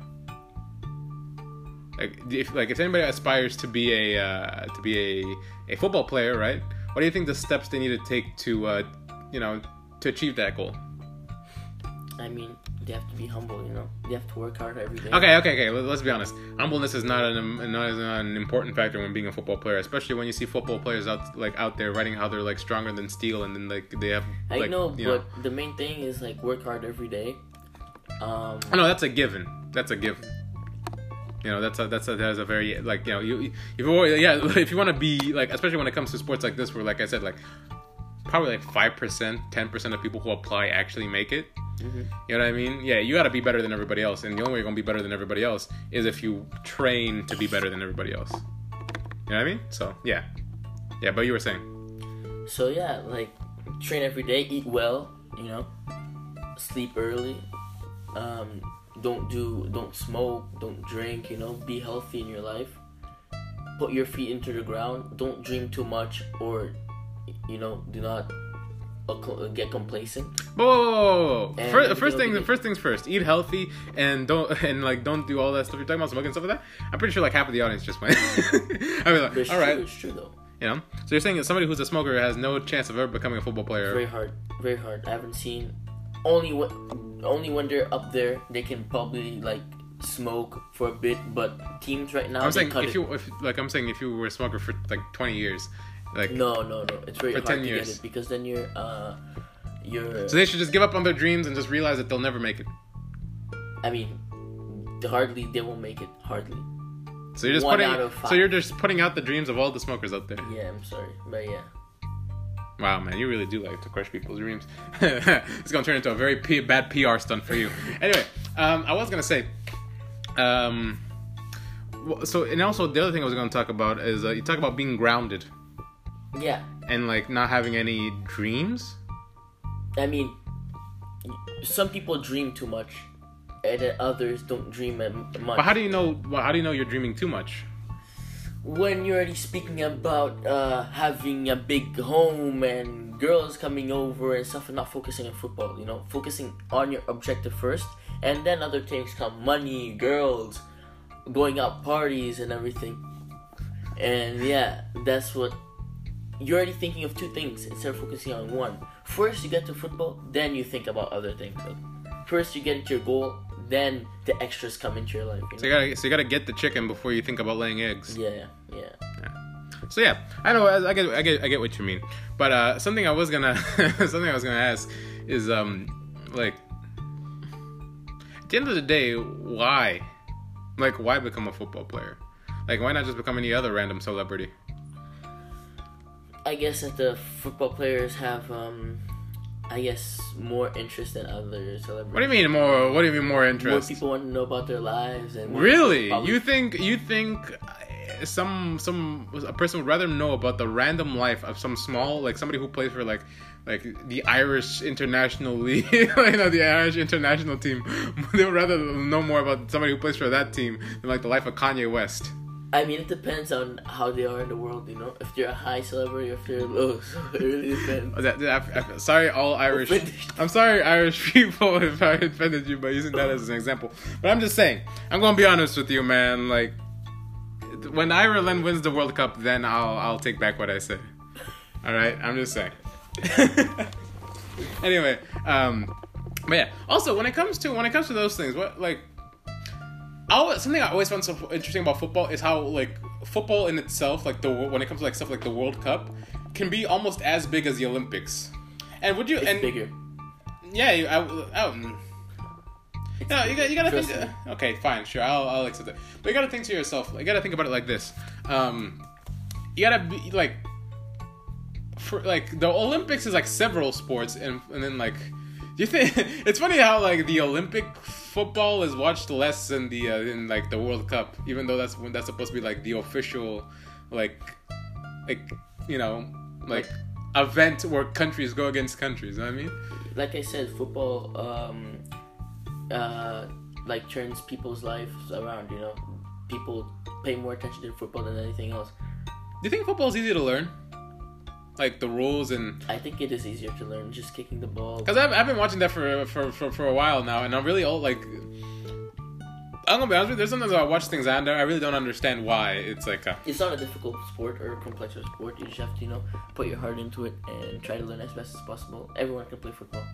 like if like if anybody aspires to be a uh, to be a, a football player, right? What do you think the steps they need to take to uh, you know to achieve that goal? I mean, they have to be humble, you know. They have to work hard every day. Okay, okay, okay. let- Let's be honest. Humbleness is not an not, not an important factor when being a football player, especially when you see football players out like out there writing how they're like stronger than steel, and then like they have. I know, but the main thing is like work hard every day. Um, Oh, no, that's a given. That's a given. You know, that's a that's a that's a very like you know you if you yeah if you want to be like especially when it comes to sports like this where like I said like probably like five percent ten percent of people who apply actually make it. Mhm. You know what I mean? Yeah, you got to be better than everybody else, and the only way you're gonna be better than everybody else is if you train to be better than everybody else. You know what I mean? So yeah, yeah. But you were saying, So yeah, like train every day, eat well, you know, sleep early, um, don't do, don't smoke, don't drink, you know, be healthy in your life. Put your feet into the ground. Don't dream too much, or you know, do not Uh, uh, get complacent. whoa, whoa, whoa. First, first thing, first things first. Eat healthy and don't and like don't do all that stuff you're talking about, smoking and stuff like that. I'm pretty sure like half of the audience just went. I mean, like, it's all true, right, it's true though. you know. So you're saying that somebody who's a smoker has no chance of ever becoming a football player? Very hard, very hard. I haven't seen only when only when they're up there they can probably like smoke for a bit. But teams right now I'm saying if it. you if like I'm saying if you were a smoker for like 20 years, like No, no, no. It's very For hard 10 to years. get it because then you're uh you're so they should just give up on their dreams and just realize that they'll never make it. I mean hardly they won't make it. Hardly. So you're just One putting so you're just putting out the dreams of all the smokers out there. Yeah, I'm sorry. But yeah. Wow, man, you really do like to crush people's dreams. it's gonna turn into a very P- bad PR stunt for you. anyway, um, I was gonna say, um, so and also the other thing I was gonna talk about is uh, you talk about being grounded Yeah. and like not having any dreams. I mean some people dream too much and others don't dream much. But how do you know? Well, how do you know you're dreaming too much? when you're already speaking about uh, having a big home and girls coming over and stuff and not focusing on football, you know, focusing on your objective first, and then other things come money, girls, going out parties, and everything. And yeah, that's what you're already thinking of two things instead of focusing on one. First, you get to football, then you think about other things. First, you get into your goal, then the extras come into your life. You So you gotta so you gotta get the chicken before you think about laying eggs. Yeah, yeah. So yeah, I know I I get I get I get what you mean. But uh, something I was gonna something I was gonna ask is um like at the end of the day, why? Like why become a football player? Like why not just become any other random celebrity? I guess that the football players have, um, I guess, more interest than other celebrities. What do you mean more? What do you mean more More interest? people want to know about their lives and Really? probably- You think you think uh, some some a person would rather know about the random life of some small like somebody who plays for like like the Irish international league, you know, the Irish international team. They would rather know more about somebody who plays for that team than like the life of Kanye West. I mean, it depends on how they are in the world, you know. If they're a high celebrity, or if they're low, so it really depends. That- that- I- I- sorry, all Irish. I'm sorry, Irish people, if I offended you by using that as an example. But I'm just saying, I'm gonna be honest with you, man. Like, when Ireland wins the World Cup, then I'll I'll take back what I said. All right, I'm just saying. anyway, um, but yeah. Also, when it comes to when it comes to those things, what like, Something I always found so interesting about football is how like football in itself, like the when it comes to like stuff like the World Cup, can be almost as big as the Olympics. And would you It's and bigger. yeah, you, I, no, you got you gotta Trust think. me. okay, fine, sure, I'll I'll accept it. But you gotta think to yourself. You gotta think about it like this. Um, you gotta be like, for like the Olympics is like several sports, and and then like, you think it's funny how like the Olympic football is watched less than the uh, in like the World Cup, even though that's when that's supposed to be like the official, like, like you know, like event where countries go against countries. You know what I mean? like I said, football um, uh, like turns people's lives around. You know, people pay more attention to football than anything else. Do you think football is easy to learn? Like the rules and I think it is easier to learn just kicking the ball. because I've, I've been watching that for, for for for a while now, and I'm really old. like. I'm gonna be honest with you. There's sometimes I watch things and I really don't understand why it's like. Uh, It's not a difficult sport or a complex sport. You just have to, you know, put your heart into it and try to learn as best as possible. Everyone can play football.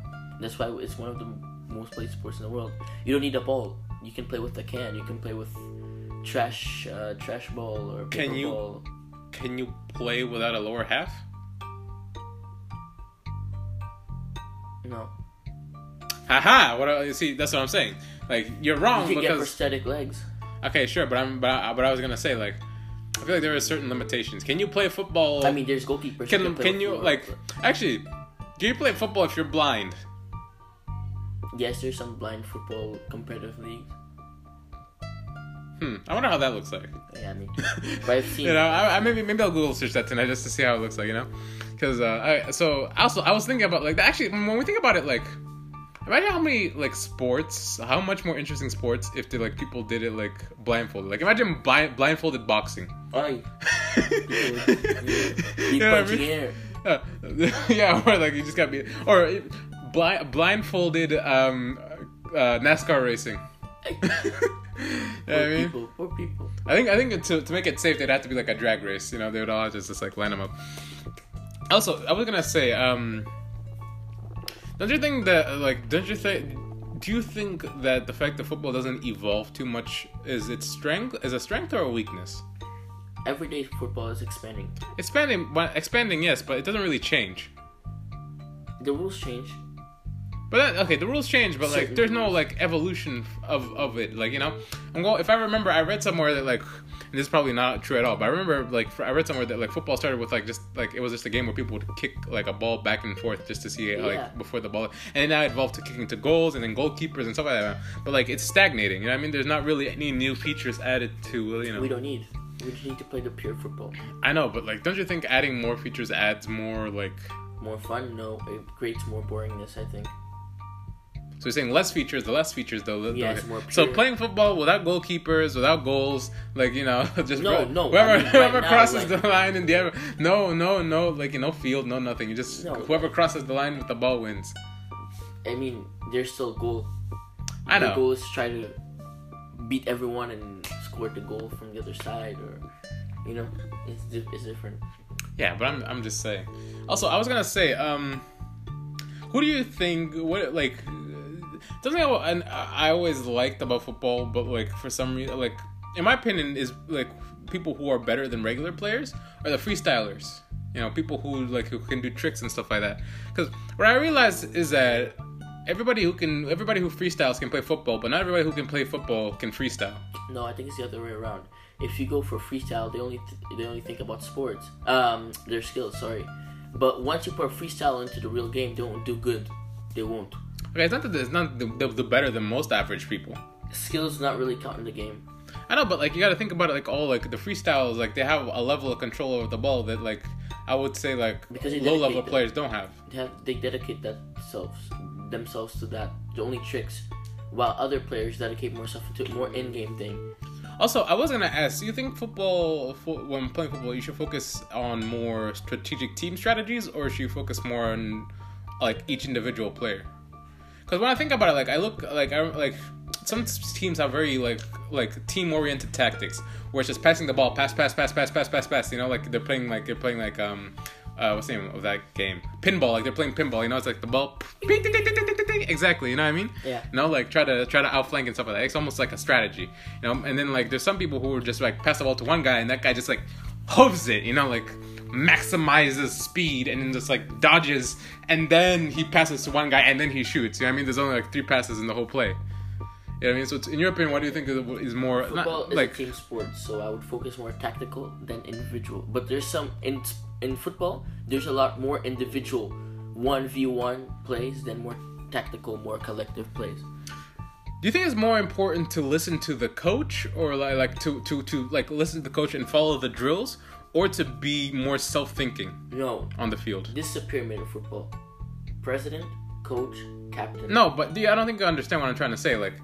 That's why it's one of the most played sports in the world. You don't need a ball. You can play with a can. You can play with trash, uh, trash ball or Can you- ball. can you play without a lower half? No, Haha! What I, you see? That's what I'm saying. Like you're you wrong can get because prosthetic legs. okay, sure, but I'm but I, but I was gonna say like I feel like there are certain limitations. Can you play football? I mean, there's goalkeepers. who can play can with you four- like actually? Do you play football if you're blind? Yes, there's some blind football competitive leagues. Hmm. I wonder how that looks like. Yeah, I mean, but I've seen. you know, I, I maybe maybe I'll Google search that tonight just to see how it looks like. You know, because uh, I so also I was thinking about like actually when we think about it like. Imagine how many like sports, how much more interesting sports if the like people did it like blindfolded. Like imagine blind, blindfolded boxing. Oh, you be know what I mean? air. Uh, yeah, or like you just got to be or blind blindfolded um uh, NASCAR racing. you know what I mean? people. Poor people. I think I think to, to make it safe, they'd have to be like a drag race. You know, they would all just just like line them up. Also, I was gonna say, um, don't you think that like don't you think do you think that the fact that football doesn't evolve too much is its strength is a strength or a weakness? Everyday football is expanding. Expanding, well, expanding, yes, but it doesn't really change. The rules change. But that, okay, the rules change, but like there's no like evolution of of it. Like you know, I'm going. If I remember, I read somewhere that like this is probably not true at all. But I remember like I read somewhere that like football started with like just like it was just a game where people would kick like a ball back and forth just to see it Yeah. like before the ball, and now it evolved to kicking to goals and then goalkeepers and stuff like that. But like it's stagnating. You know what I mean? There's not really any new features added to you know. We don't need. We just need to play the pure football. I know, but like, don't you think adding more features adds more like? More fun? No, it creates more boringness. I think. So you're saying less features, the less features, the, the Yeah, so playing football without goalkeepers, without goals, like you know, just No, no, whoever I mean, right whoever now, crosses like- the line in the other, no, no, no, like you know, field, no nothing. You just No. whoever crosses the line with the ball wins. I mean, there's still goal. I The know. goal is to try to beat everyone and score the goal from the other side, or you know, it's di- it's different. Yeah, but I'm I'm just saying. Also, I was gonna say, um, who do you think? What like? Something I, and I always liked about football, but like for some reason, like in my opinion, is like people who are better than regular players are the freestylers. You know, people who like who can do tricks and stuff like that. Because what I realized is that everybody who can, everybody who freestyles can play football, but not everybody who can play football can freestyle. No, I think it's the other way around. If you go for freestyle, they only th- they only think about sports, um, their skills. Sorry, but once you put freestyle into the real game, they won't do good. They won't. Okay, it's not that it's not the, the, the better than most average people. Skills not really count in the game. I know, but like you got to think about it. Like all like the freestyles, like they have a level of control over the ball that like I would say like low level players don't have. They have they dedicate themselves themselves to that. The only tricks, while other players dedicate more stuff to more in game thing. Also, I was gonna ask, do you think football, fo- when playing football, you should focus on more strategic team strategies, or should you focus more on like each individual player? Because when I think about it, like I look like I like some teams have very like like team oriented tactics, where it's just passing the ball, pass, pass, pass, pass, pass, pass, pass. You know, like they're playing like they're playing like um. Uh, what's the name of that game? Pinball, like they're playing pinball. You know, it's like the ball, exactly. You know what I mean? Yeah. You know, like try to try to outflank and stuff like that. It's almost like a strategy. You know, and then like there's some people who are just like pass the ball to one guy and that guy just like hooves it. You know, like maximizes speed and then just like dodges and then he passes to one guy and then he shoots. You know what I mean? There's only like three passes in the whole play. You know what I mean? So, it's- in your opinion, what do you think is, more Football not, is like? a team sport, so I would focus more tactical than individual. But there's some in in football. There's a lot more individual one v one plays than more tactical, more collective plays. Do you think it's more important to listen to the coach or like, like to, to to like listen to the coach and follow the drills, or to be more self thinking No, on the field? this is a pyramid of football. President, coach, captain. No, but do you- I don't think you understand what I'm trying to say. Like,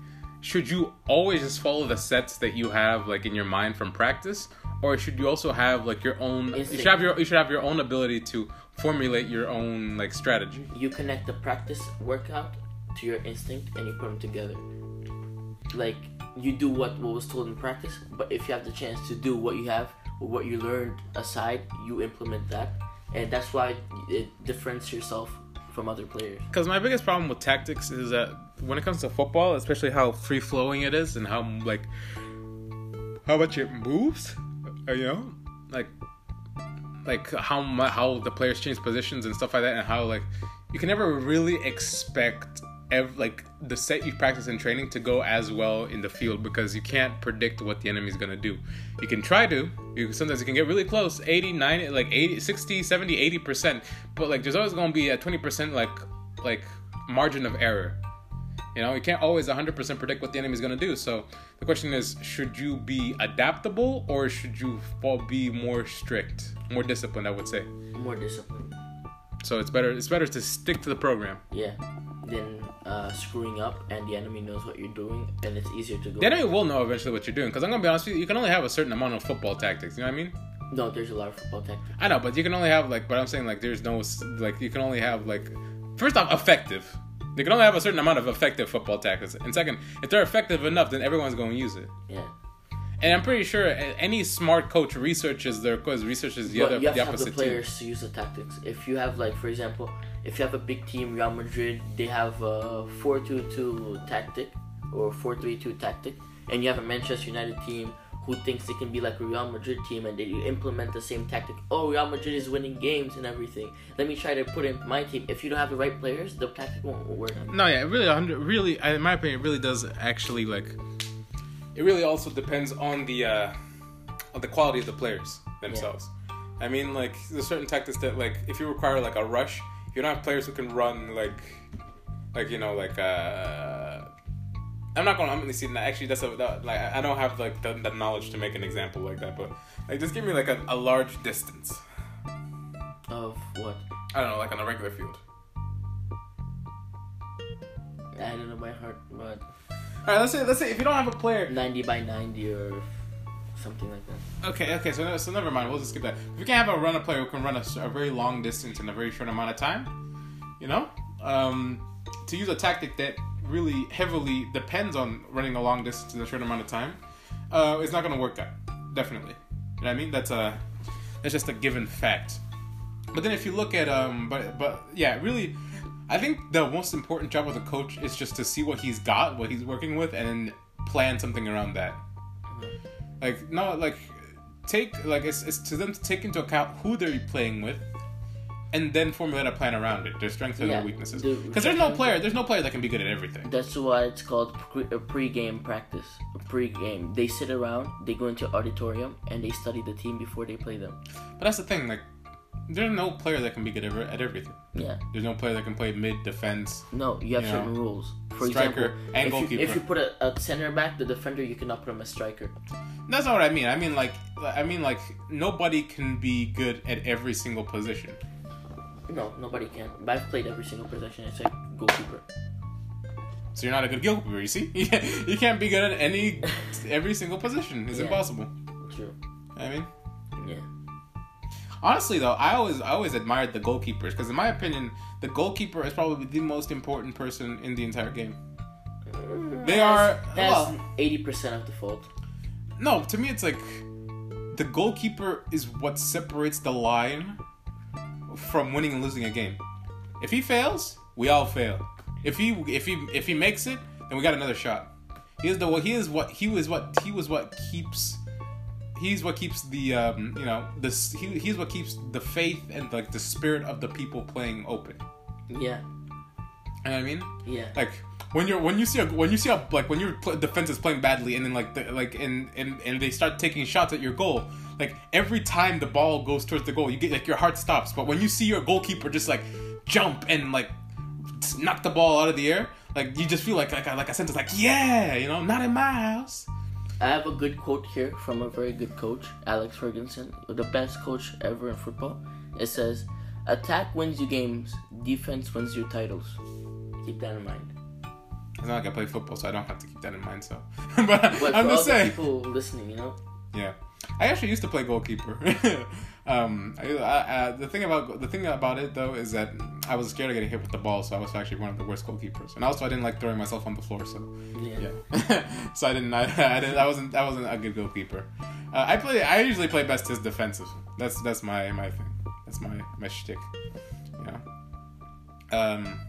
should you always just follow the sets that you have like in your mind from practice, or should you also have like your own? You should have your you should have your own ability to formulate your own like strategy. You connect the practice workout to your instinct and you put them together. Like you do what, what was told in practice, but if you have the chance to do what you have what you learned aside, you implement that. And that's why it differentiates yourself from other players. Because my biggest problem with tactics is that when it comes to football, especially how free flowing it is and how like how much it moves, uh, you know, like like how how the players change positions and stuff like that, and how like you can never really expect ev- like the set you practice in training to go as well in the field because you can't predict what the enemy is gonna do. You can try to. You sometimes you can get really close, 80, 90, like 80, 60, 70, 80 percent, but like there's always gonna be a 20 percent like like margin of error. You know, you can't always 100% predict what the enemy is going to do. So the question is, should you be adaptable or should you fall, be more strict, more disciplined, I would say. More disciplined. So it's better it's better to stick to the program. Yeah. Then uh, screwing up and the enemy knows what you're doing and it's easier to go. The enemy will know eventually what you're doing because I'm going to be honest with you, you can only have a certain amount of football tactics, you know what I mean? No, there's a lot of football tactics. I know, but you can only have like but I'm saying like there's no like you can only have like first off effective. You can only have a certain amount of effective football tactics. And second, if they're effective enough, then everyone's going to use it. Yeah. And I'm pretty sure any smart coach researches their cause researches the but other you have the to have the opposite team. players to use the tactics. If you have like, for example, if you have a big team, Real Madrid, they have a four-two-two tactic or four-three-two tactic, and you have a Manchester United team who thinks they can be like a Real Madrid team and they implement the same tactic. Oh, Real Madrid is winning games and everything. Let me try to put in my team. If you don't have the right players, the tactic won't work. No, yeah, it really, really, in my opinion, it really does actually like. It really also depends on the uh, on the quality of the players themselves. I mean, like there's certain tactics that like if you require like a rush, if you don't have players who can run like, like you know like uh. I'm not gonna. I'm gonna see. Actually, that's a that, like I don't have like the, the knowledge to make an example like that. But like, just give me like a, a large distance. Of what? I don't know, like on a regular field. I don't know my heart, but All right, let's say let's say if you don't have a player. 90 by 90 or something like that. Okay, okay, so so never mind. We'll just skip that. If we can't have a runner player who can run a very long distance in a very short amount of time, you know, um, to use a tactic that really heavily depends on running a long distance in a short amount of time, uh, it's not going to work out. Definitely, you know what I mean? That's a that's just a given fact. But then if you look at um, but but yeah, really, I think the most important job of the coach is just to see what he's got, what he's working with, and plan something around that. Like no, like take like it's, it's to them to take into account who they're playing with, and then formulate a plan around it, their strengths and Yeah, their weaknesses. Because there's no player, there's no player that can be good at everything. That's why it's called pre- a pre-game practice. A pre-game. They sit around, they go into auditorium, and they study the team before they play them. But that's the thing, like there's no player that can be good at, at everything. Yeah. There's no player that can play mid defense. No, you have Yeah. certain rules. For Striker example, and if you, goalkeeper. if you put a, a center back, the defender, you cannot put him as striker. That's not what I mean. I mean like I mean like nobody can be good at every single position. No, nobody can. But I've played every single possession except goalkeeper. So you're not a good goalkeeper. You see, you can't, you can't be good at any every single position. It's Yeah. impossible. True. I mean, Yeah. Honestly though, I always I always admired the goalkeepers because in my opinion, the goalkeeper is probably the most important person in the entire game. They are well, That's eighty percent of the fault. no. To me, it's like the goalkeeper is what separates the line from winning and losing a game. If he fails, we all fail. If he if he if he makes it, then we got another shot. He is the he is what he was what he was what keeps he's what keeps the um you know this he, he's what keeps the faith and like the spirit of the people playing open. Yeah. You know what I mean? Yeah. Like when you're when you see a when you see a like when your defense is playing badly and then like the, like and, and and they start taking shots at your goal like every time the ball goes towards the goal you get like your heart stops but when you see your goalkeeper just like jump and like knock the ball out of the air like you just feel like like a, like a sense of like yeah you know not in my house I have a good quote here from a very good coach, Alex Ferguson, the best coach ever in football. It says, "Attack wins you games, defense wins you titles." Keep that in mind. it's not like I play football so I don't have to keep that in mind so but But I'm just saying people listening, you know, Yeah, I actually used to play goalkeeper. um, I, I, I, the thing about the thing about it though is that I was scared of getting hit with the ball, so I was actually one of the worst goalkeepers. And also, I didn't like throwing myself on the floor, so yeah. yeah. so I didn't, I, I didn't, I wasn't, I wasn't a good goalkeeper. Uh, I play, I usually play best as defensive. That's that's my my thing. That's my my shtick. Know. Um,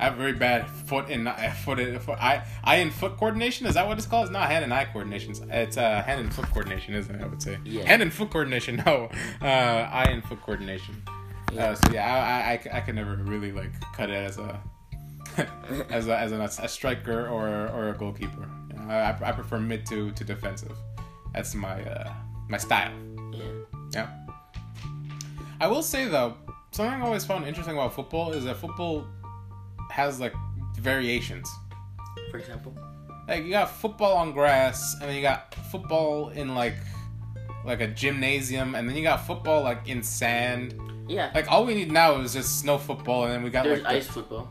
I have very bad foot and uh, foot, and- foot eye eye and foot coordination. Is that what it's called? It's not hand and eye coordination. It's uh, hand and foot coordination, isn't it? I would say. Yeah. Hand and foot coordination. No, uh, eye and foot coordination. Uh, so yeah, I, I, I, could never really like cut it as a as a, as a, a striker or or a goalkeeper. You know, I, I prefer mid to, to defensive. That's my uh, my style. Yeah. Yeah. I will say though, something I always found interesting about football is that football has like variations. For example, Like you got football on grass, and then you got football in like like a gymnasium, and then you got football like in sand. yeah. Like all we need now is just snow football, and then we got There's like the- ice football.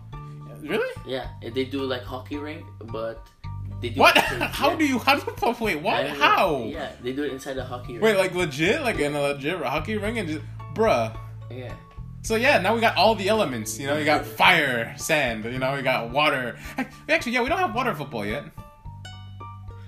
really Yeah, they do like hockey rink, but they do what? how yeah. do you how do you? Wait, what? How? Yeah, they do it inside the hockey rink. Wait, like legit, like in a legit hockey ring, and just bruh. Yeah. So yeah, now we got all the elements. You know, you got fire, sand. You know, we got water. Ac- Actually, yeah, we don't have water football yet.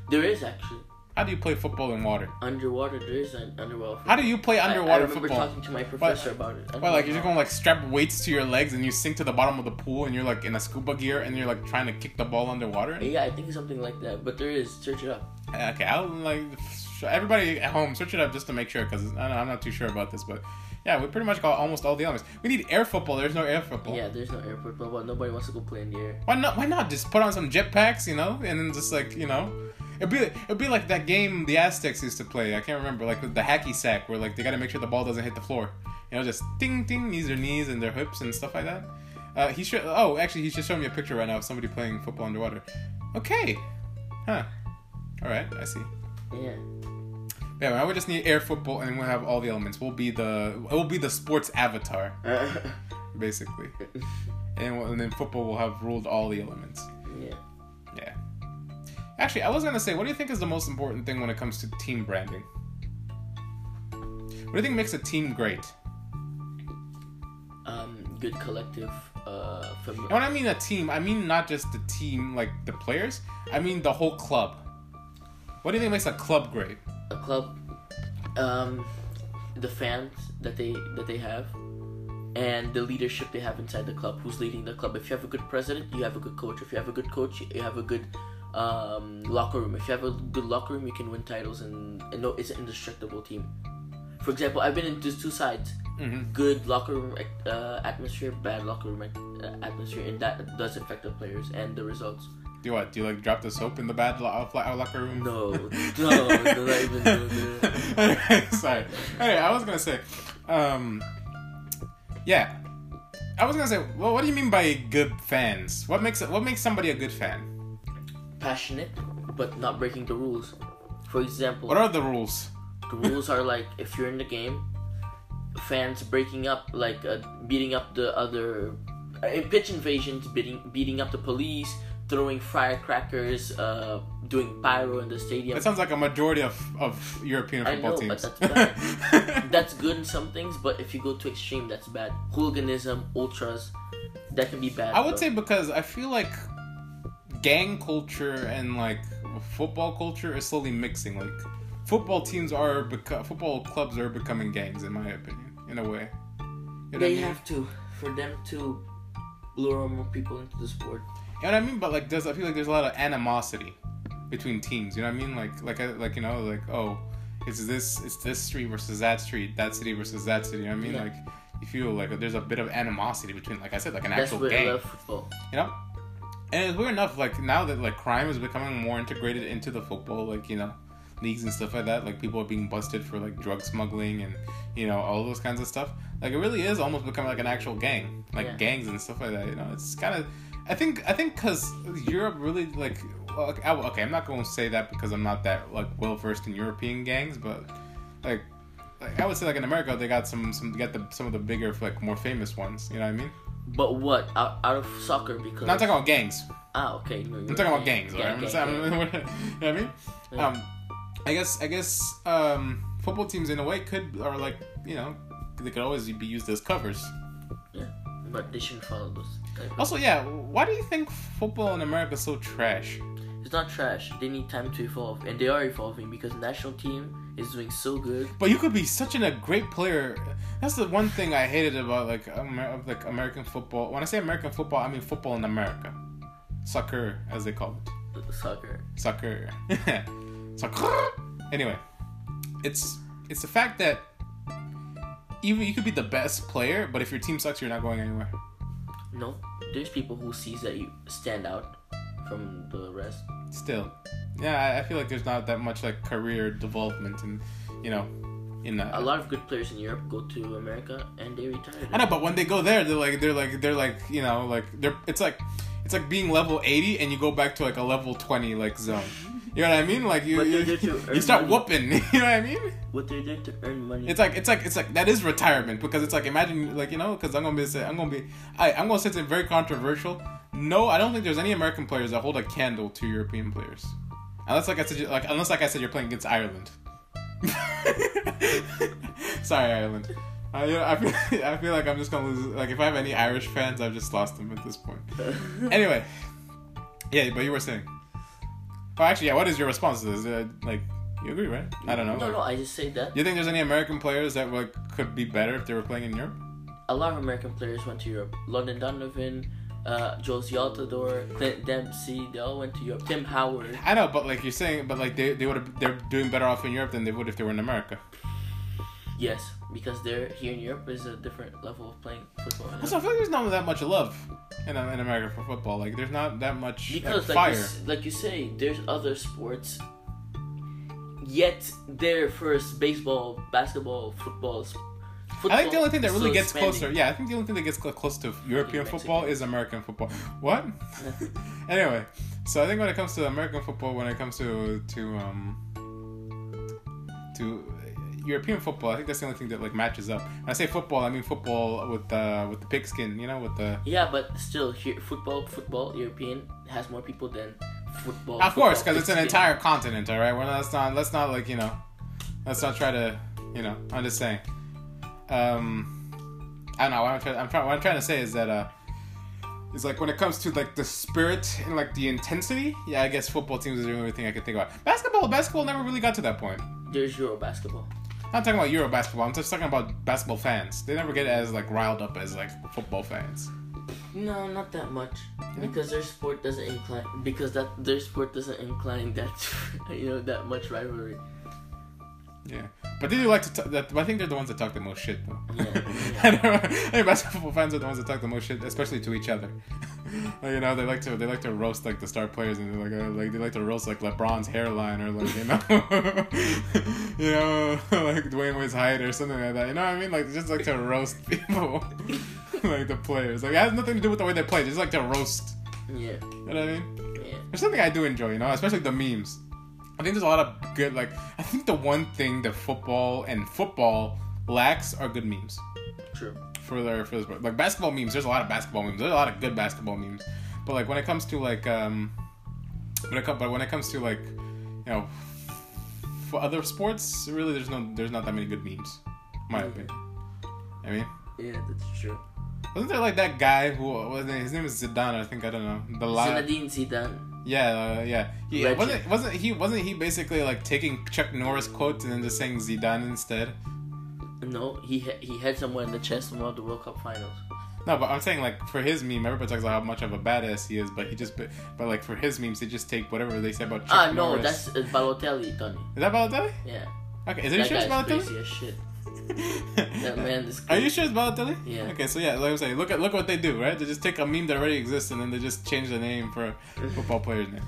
There is actually How do you play football in water? underwater. There is an underwater. How do you play I- underwater I, remember football? talking to my professor about it. I Well, like you're just gonna like strap weights to your legs and you sink to the bottom of the pool and you're like in a scuba gear and you're like trying to kick the ball underwater. Yeah, I think it's something like that. But there is. Search it up. Uh, okay, I'll like everybody at home search it up just to make sure because I'm not too sure about this, but yeah, we pretty much got almost all the elements. We need air football. There's no air football. Yeah, there's no airport, but nobody wants to go play in the air. Why not? Why not just put on some jetpacks, you know, and then just like you know, it'd be it'd be like that game the Aztecs used to play. I can't remember, like the hacky sack, where like they got to make sure the ball doesn't hit the floor. You know, just ding ding, knees their knees and their hips and stuff like that. Uh, he should. Oh, actually, he's just showing me a picture right now of somebody playing football underwater. Okay, huh? All right, I see. Yeah. Yeah, well, we just need air football, and we'll have all the elements. We'll be the we'll be the sports avatar, basically, and, we'll- and then football will have ruled all the elements. yeah. Yeah. Actually, I was gonna say, what do you think is the most important thing when it comes to team branding? What do you think makes a team great? Um, good collective. Uh, And when I mean a team, I mean not just the team, like the players. I mean the whole club. What do you think makes a club great? A club. Um, the fans that they that they have, and the leadership they have inside the club. Who's leading the club? If you have a good president, you have a good coach. If you have a good coach, you have a good um, locker room. If you have a good locker room, you can win titles, and, and no, it's an indestructible team. For example, I've been in just two sides. Mm-hmm. Good locker room uh, atmosphere, bad locker room uh, atmosphere, and that does affect the players and the results. Do what? Do you like drop the soap in the bad lo- lo- locker room? No, no, not even that. Sorry. Hey, I was gonna say, um, yeah, I was gonna say, well, what do you mean by good fans? What makes? What makes somebody a good fan? passionate but not breaking the rules. For example, What are the rules? the rules are like if you're in the game, fans breaking up, like uh, beating up the other, uh, pitch invasions, beating beating up the police, throwing firecrackers, uh, doing pyro in the stadium. That sounds like a majority of, of European I football know, but teams. that's that's good in some things, but if you go to extreme, that's bad. Hooliganism, ultras, that can be bad. I would though. say because I feel like gang culture and like football culture is slowly mixing. Like football teams are beco- football clubs are becoming gangs, in my opinion, in a way. You know what I they mean? have to for them to lure more people into the sport. You know what I mean? But like, does I feel like there's a lot of animosity between teams. You know what I mean? Like, like, I- like you know, like oh, it's this, it's this street versus that street, that city versus that city. You know what I mean? Yeah. Like, you feel like there's a bit of animosity between, like I said, like an That's actual why I gang. love football. You know? And it's weird enough, like now that like crime is becoming more integrated into the football, like you know, leagues and stuff like that. Like people are being busted for like drug smuggling and you know all those kinds of stuff. Like it really is almost becoming like an actual gang, like Yeah. gangs and stuff like that. You know, it's kind of. I think I think because Europe really like. Okay, I'm not going to say that because I'm not that like well versed in European gangs, but like. Like, I would say, like in America, they got some, some, got the some of the bigger, like more famous ones. You know what I mean? But what out, out of soccer because Not talking about gangs. ah okay. No, I'm talking about gangs, Yeah, alright? gang, I'm gang. you know what I mean? Yeah. Um, I guess I guess um, football teams in a way could are like you know they could always be used as covers. Yeah, but they shouldn't follow those. Also, yeah, why do you think football in America is so trash? It's not trash. They need time to evolve, and they are evolving because national team is doing so good. But you could be such an, a great player. That's the one thing I hated about like Amer- like American football. When I say American football, I mean football in America, soccer as they call it. Soccer. Soccer. Soccer. Anyway, it's it's the fact that even you could be the best player, but if your team sucks, you're not going anywhere. No, there's people who sees that you stand out from the rest. Still, yeah, I, feel like there's not that much like career development, and you know, in that. A lot of good players in Europe go to America and they retire. I know, but when they go there, they're like they're like they're like you know like they're it's like it's like being level eighty and you go back to like a level twenty like zone. You know what I mean? Like you you, you start money. whooping. You know what I mean? What they're there to earn money. It's like it's like it's like that is retirement because it's like imagine like you know because I'm gonna be say I'm gonna be I I'm gonna say something very controversial. No, I don't think there's any American players that hold a candle to European players, unless like I said like unless like I said you're playing against Ireland. Sorry, Ireland. I, you know, I feel I feel like I'm just gonna lose. Like if I have any Irish fans, I've just lost them at this point. Anyway, yeah, but you were saying. Oh, actually, yeah. What is your response to this? Uh, like, you agree, right? I don't know. no, like- no. I just say that Do you think there's any American players that like could be better if they were playing in Europe? a lot of American players went to Europe. Landon Donovan, uh, Jozy Altidore, Clint Dempsey. They all went to Europe. Tim Howard. I know, but like you're saying, but like they they would have they're doing better off in Europe than they would if they were in America. Yes, because they're here in Europe is a different level of playing football. Also, I feel like there's not that much love in in America for football. Like there's not that much Because like fire. you, like you say, there's other sports. Yet they're first baseball, basketball, football. football I think the only thing that really gets expanding. closer, yeah, I think the only thing that gets cl- close to European football is American football. What? anyway, so I think when it comes to American football, when it comes to to um to European football, I think that's the only thing that like matches up. When I say football, I mean football with the with the pigskin, you know, with the Yeah, but still, here football, football, European has more people than football. Of course, because it's an entire continent, all right. Well, let's not let's not like you know, let's not try to you know. I'm just saying. Um, I don't know. What I'm trying. I'm trying. What I'm trying to say is that uh, it's like when it comes to like the spirit and like the intensity. Yeah, I guess football teams is the only thing I can think about. Basketball, basketball never really got to that point. There's Euro basketball. I'm not talking about Euro basketball. I'm just talking about basketball fans. They never get as like riled up as like football fans. No, not that much. Because their sport doesn't incline. Because that their sport doesn't incline that you know that much rivalry. Yeah, but they do like to. T- that, I think they're the ones that talk the most shit, though. Yeah, I don't know. I think basketball fans are the ones that talk the most shit, especially to each other. like, you know, they like to they like to roast like the star players, and like uh, like they like to roast like LeBron's hairline or like you know, you know, like Dwyane Wade's height or something like that. You know what I mean? Like just like to roast people, like the players. Like it has nothing to do with the way they play. They just like to roast. Yeah, You know what I mean? yeah. There's something I do enjoy, you know, especially the memes. I think there's a lot of good like I think the one thing that football and football lacks are good memes True. for their for this like basketball memes. There's a lot of basketball memes. There's a lot of good basketball memes. But like when it comes to like um, when it but when it comes to like, you know, for other sports, really there's no there's not that many good memes, in my opinion. I mean, Yeah, that's true. wasn't there like that guy who was his name is Zidane? I think I don't know the Zinedine Zidane. Yeah, uh, yeah, yeah. Wasn't wasn't he wasn't he basically like taking Chuck Norris quotes and then just saying Zidane instead? No, he he had someone in the chest in one of the World Cup finals. No, but I'm saying like for his meme, everybody talks about how much of a badass he is, but he just but, but like for his memes, they just take whatever they say about Chuck Ah, no, Norris. that's uh, Balotelli, Toni. is that Balotelli? Yeah, Okay, is it sure it's Balotelli? crazy as shit. That man is. Are you sure it's Balotelli? Yeah. Okay, so yeah, like I'm saying, look at look what they do, right? They just take a meme that already exists and then they just change the name for a football player's name.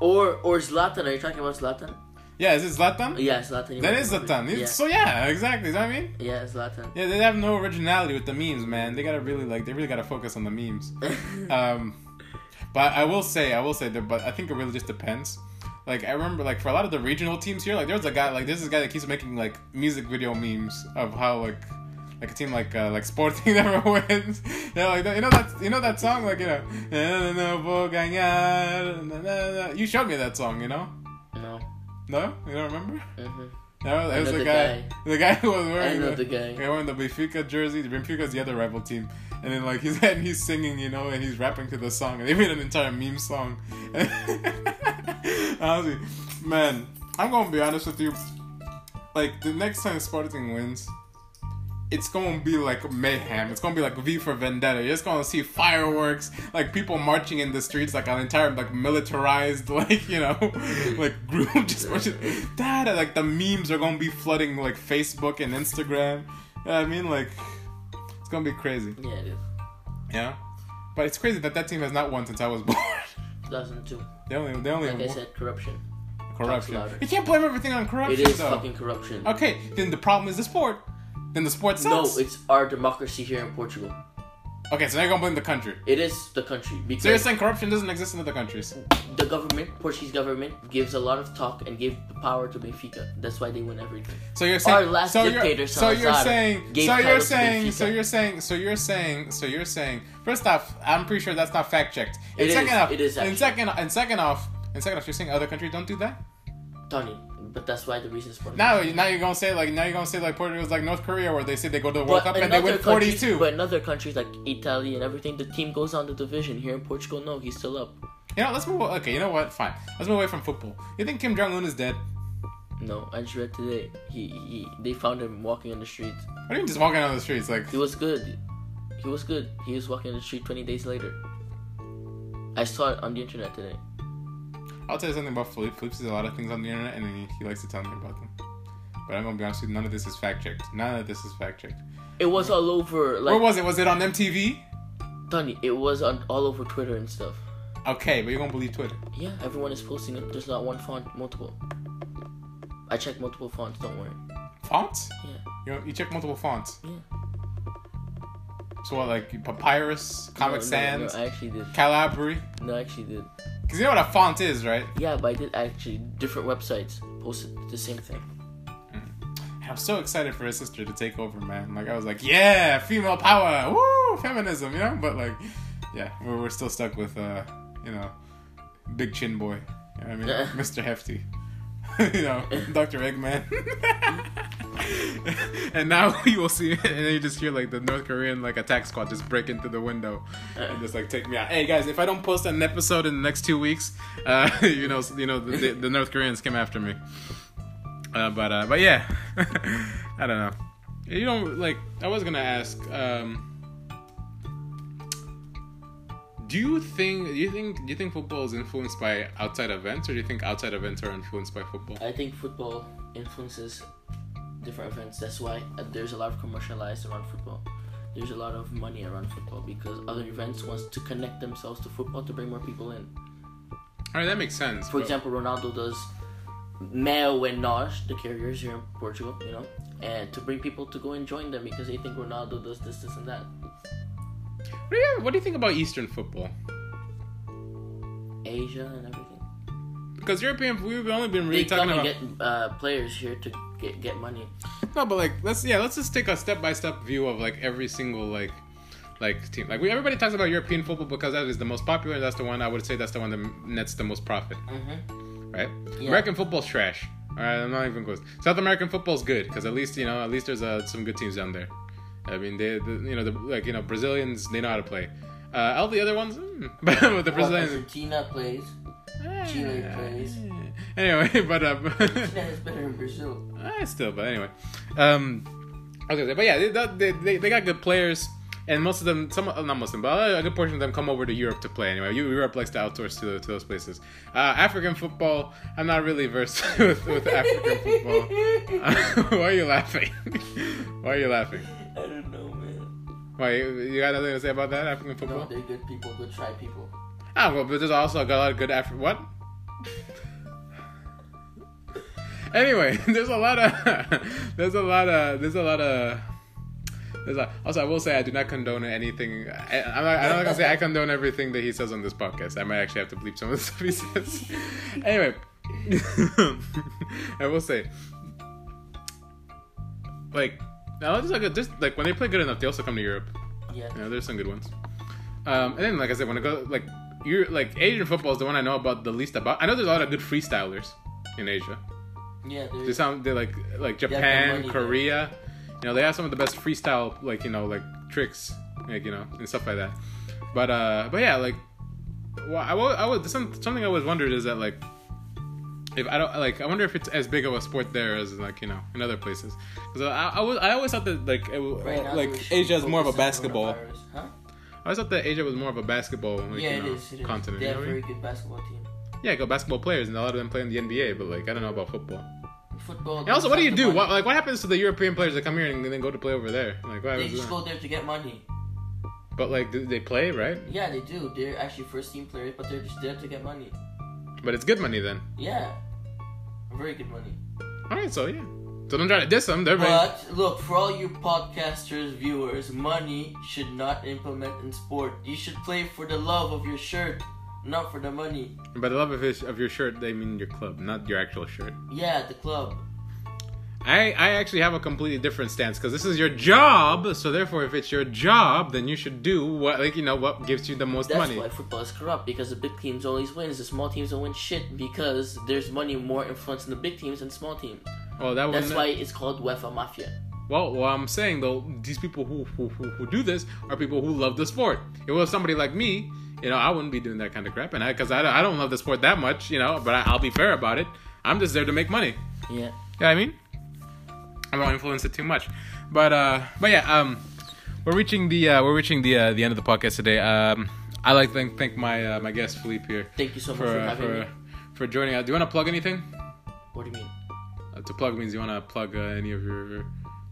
Or or Zlatan? Are you talking about Zlatan? Yeah, is it Zlatan? Yeah, Zlatan. you That might. Zlatan. Yeah, So yeah, exactly. Is that what I mean? yeah, Zlatan. Yeah, they have no originality with the memes, man. They gotta really like they really gotta focus on the memes. Um, but I will say, I will say that, but I think it really just depends. Like I remember, like for a lot of the regional teams here, like there was a guy, like there's this guy that keeps making like music video memes of how like like a team like uh, like Sporting never wins. You know, like that, you know that you know that song, like you know, you showed me that song, you know? no. No, you don't remember? hmm No, it was the the guy, the guy who was I wearing know the, the guy. guy wearing the Benfica jersey. The Benfica's the other rival team, and then like he's and he's singing, you know, and he's rapping to the song, and they made an entire meme song. Honestly, man, I'm gonna be honest with you. Like the next time Sporting wins, it's gonna be like mayhem. It's gonna be like V for Vendetta. You're just gonna see fireworks, like people marching in the streets, like an entire like militarized, like you know, like group just marching. That like the memes are gonna be flooding like Facebook and Instagram. You know what I mean, like gonna be crazy. Yeah, it is. Yeah, but it's crazy that that team has not won since I was born. 2002. they only they only Like I won said, corruption. corruption. You can't blame everything on corruption. It is though. fucking corruption. Okay, then the problem is the sport. Then the sport sucks. No, it's our democracy here in Portugal. Okay, so now you're gonna blame the country. It is the country because So you're saying corruption doesn't exist in other countries? the government, Portuguese government, gives a lot of talk and gave the power to Benfica. That's why they win everything. So you're saying Our last so dictator, you're, so you're saying so you're saying so you're saying so you're saying so you're saying first off I'm pretty sure that's not fact checked. And It is, second off it is and second and second off and second off you're saying other countries don't do that? Toni, but that's why the reason Sporting. Now now you're gonna say like now you're gonna say like Portugal's like North Korea where they say they go to the World Cup and they win 42. But in other countries like Italy and everything, the team goes on the division. Here in Portugal, no, he's still up. You know, let's move. Okay, you know what? Fine. Let's move away from football. You think Kim Jong Un is dead? No, I just read today. He, he they found him walking on the streets. What do you mean just walking on the streets? Like, He was good. He was good. He was walking on the street 20 days later. I saw it on the internet today. I'll tell you something about Philippe. Philippe sees a lot of things on the internet, and he, he likes to tell me about them. But I'm gonna be honest with you, none of this is fact checked. None of this is fact checked. It was all over, Where like, was it? Was it on MTV? Toni, it was on all over Twitter and stuff. Okay, but you're gonna believe Twitter. Yeah, everyone is posting it. There's not one font, multiple. I checked multiple fonts, don't worry. Fonts? Yeah. You, you check multiple fonts. Yeah. So what, like Papyrus, Comic no, Sans, No, no, I actually did. Calibri? No, I actually did. Because you know what a font is, right? Yeah, but I did actually. Different websites posted the same thing. I'm so excited for his sister to take over, man. Like I was like, yeah, female power, woo, feminism, you know. But like, yeah, we're, we're still stuck with, uh, you know, big chin boy. You know what I mean, Mr. Hefty. you know, Dr. Eggman. and now you will see, and then you just hear like the North Korean like attack squad just break into the window and just like take me out. Hey guys, if I don't post an episode in the next two weeks, uh, you know, you know, the, the, the North Koreans came after me. Uh, but uh, but yeah, I don't know. You don't like. I was gonna ask. Um, do you think? Do you think? Do you think football is influenced by outside events, or do you think outside events are influenced by football? I think football influences different events. That's why uh, there's a lot of commercialized around football. There's a lot of money around football because other events wants to connect themselves to football to bring more people in. All right, that makes sense. For but- example, Ronaldo does MEO and NOS, the carriers here in Portugal, you know, and to bring people to go and join them because they think Ronaldo does this, this, and that. What do you, what do you think about Eastern football? Asia and everything. Because European, we've only been really They talking come and about. get uh, players here to get get money. No, but like let's yeah, let's just take a step by step view of like every single like like team. Like we everybody talks about European football because that is the most popular. That's the one I would say that's the one that nets the most profit, Mm-hmm. right? Yeah. American football's trash. All right, I'm not even close. South American football's good because at least you know at least there's uh, some good teams down there. I mean, they, the, you know, the, like you know, Brazilians they know how to play. Uh, all the other ones, mm. but the Well, Brazilians, Argentina plays. Chile plays. Anyway, but uh, Argentina is better than Brazil. Eh, still, but anyway. Um, I was gonna say, but yeah, they, they, they got good players, and most of them, some uh, not most of them, but a good portion of them come over to Europe to play. Anyway, Europe likes to outsource to, to those places. Uh, African football, I'm not really versed with, with African football. Why are you laughing? Why are you laughing? I don't know, man. Why you got nothing to say about that African football? No, they're good people, good try people. Ah, well, but there's also a lot of good Afri- what? anyway, there's a lot of there's a lot of there's a lot of there's a, also I will say I do not condone anything. I, I'm not, I'm not gonna say I condone everything that he says on this podcast. I might actually have to bleep some of the stuff he says. anyway, I will say like now just like just like when they play good enough, they also come to Europe. Yeah. Yeah, there's some good ones. Um, and then, like I said, when I go like you're like Asian football is the one I know about the least about. I know there's a lot of good freestylers in Asia. Yeah, They there's sound they're like like Japan, Korea. You know, they have some of the best freestyle like you know like tricks like you know and stuff like that. But uh, but yeah, like well, I I some, something I always wondered is that like if I don't like I wonder if it's as big of a sport there as like you know in other places. Because I, I was I always thought that like it, right like Asia is more of a basketball. Huh? I always thought that Asia was more of a basketball like, yeah, you know, is. It is. continent. They have a very good basketball team. Yeah, got basketball players, and a lot of them play in the NBA. But like, I don't know about football. Football. And also, what do you do? What, like, what happens to the European players that come here and then go to play over there? Like, what They just them? go there to get money. But like, do they play right? Yeah, they do. They're actually first team players, but they're just there to get money. But it's good money then. Yeah, very good money. All right, so yeah. So don't try to diss them. They're very. But look, for all you podcasters, viewers, money should not implement in sport. You should play for the love of your shirt, not for the money. By the love of his of your shirt, they mean your club, not your actual shirt. Yeah, the club. I I actually have a completely different stance because this is your job. So therefore, if it's your job, then you should do what like you know what gives you the most That's money. That's why football is corrupt because the big teams always wins. The small teams don't win shit because there's money more influence in the big teams than small teams. Well, oh, that That's why it's called UEFA Mafia. Well, what I'm saying though, these people who, who who who do this are people who love the sport. If it was somebody like me, you know, I wouldn't be doing that kind of crap, and I because I, I don't love the sport that much, you know. But I, I'll be fair about it. I'm just there to make money. Yeah. You know I mean? I don't influence it too much, but uh, but yeah, um, we're reaching the uh, we're reaching the uh, the end of the podcast today. Um, I like to thank, thank my uh, my guest Fillipe here Thank you so much for for, uh, having for me. for joining us. Do you want to plug anything? What do you mean? Uh, to plug means you want to plug uh, any of your,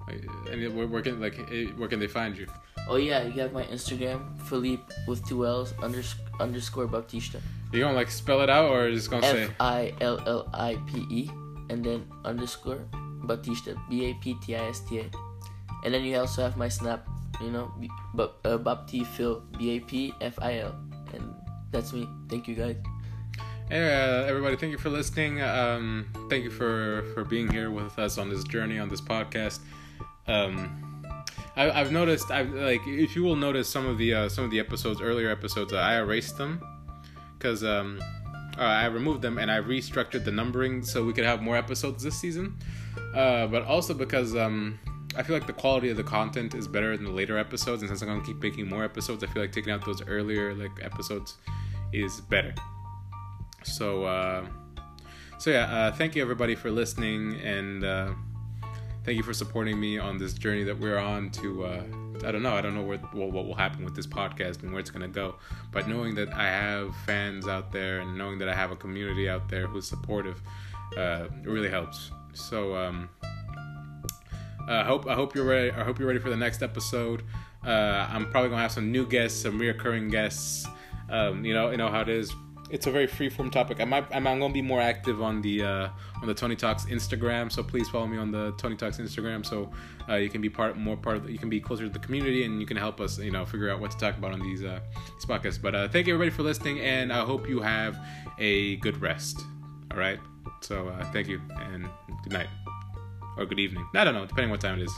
like, any where, where can like eh, where can they find you? Oh yeah, you have my Instagram, Fillipe with two L's unders- underscore Baptista. You gonna like spell it out or just gonna say? F I L L I P E and then underscore Baptista B A P T I S T A. And then you also have my snap, you know, B- but uh, Bapti Phil B A P F I L, and that's me. Thank you guys. Hey, uh, everybody, thank you for listening. Um, thank you for for being here with us on this journey on this podcast. Um, I, I've noticed, I've like, if you will notice some of the uh, some of the episodes, earlier episodes, uh, I erased them because um, uh, I removed them and I restructured the numbering so we could have more episodes this season. Uh, but also because um, I feel like the quality of the content is better in the later episodes, and since I'm gonna keep making more episodes, I feel like taking out those earlier like episodes is better. So, uh, so yeah, uh, thank you everybody for listening, and uh, thank you for supporting me on this journey that we're on. To uh, I don't know, I don't know where what, what will happen with this podcast and where it's gonna go, but knowing that I have fans out there and knowing that I have a community out there who's supportive, uh, really helps. So, um, I hope I hope you're ready. I hope you're ready for the next episode. Uh, I'm probably gonna have some new guests, some reoccurring guests. Um, you know, you know how it is. It's a very free-form topic. I might, I'm, gonna be more active on the uh, on the Toni Talks Instagram. So please follow me on the Toni Talks Instagram, so uh, you can be part more part of. The, you can be closer to the community, and you can help us, you know, figure out what to talk about on these uh, these podcasts. But uh, thank you everybody for listening, and I hope you have a good rest. All right. So uh, thank you, and good night or good evening. I don't know, depending what time it is.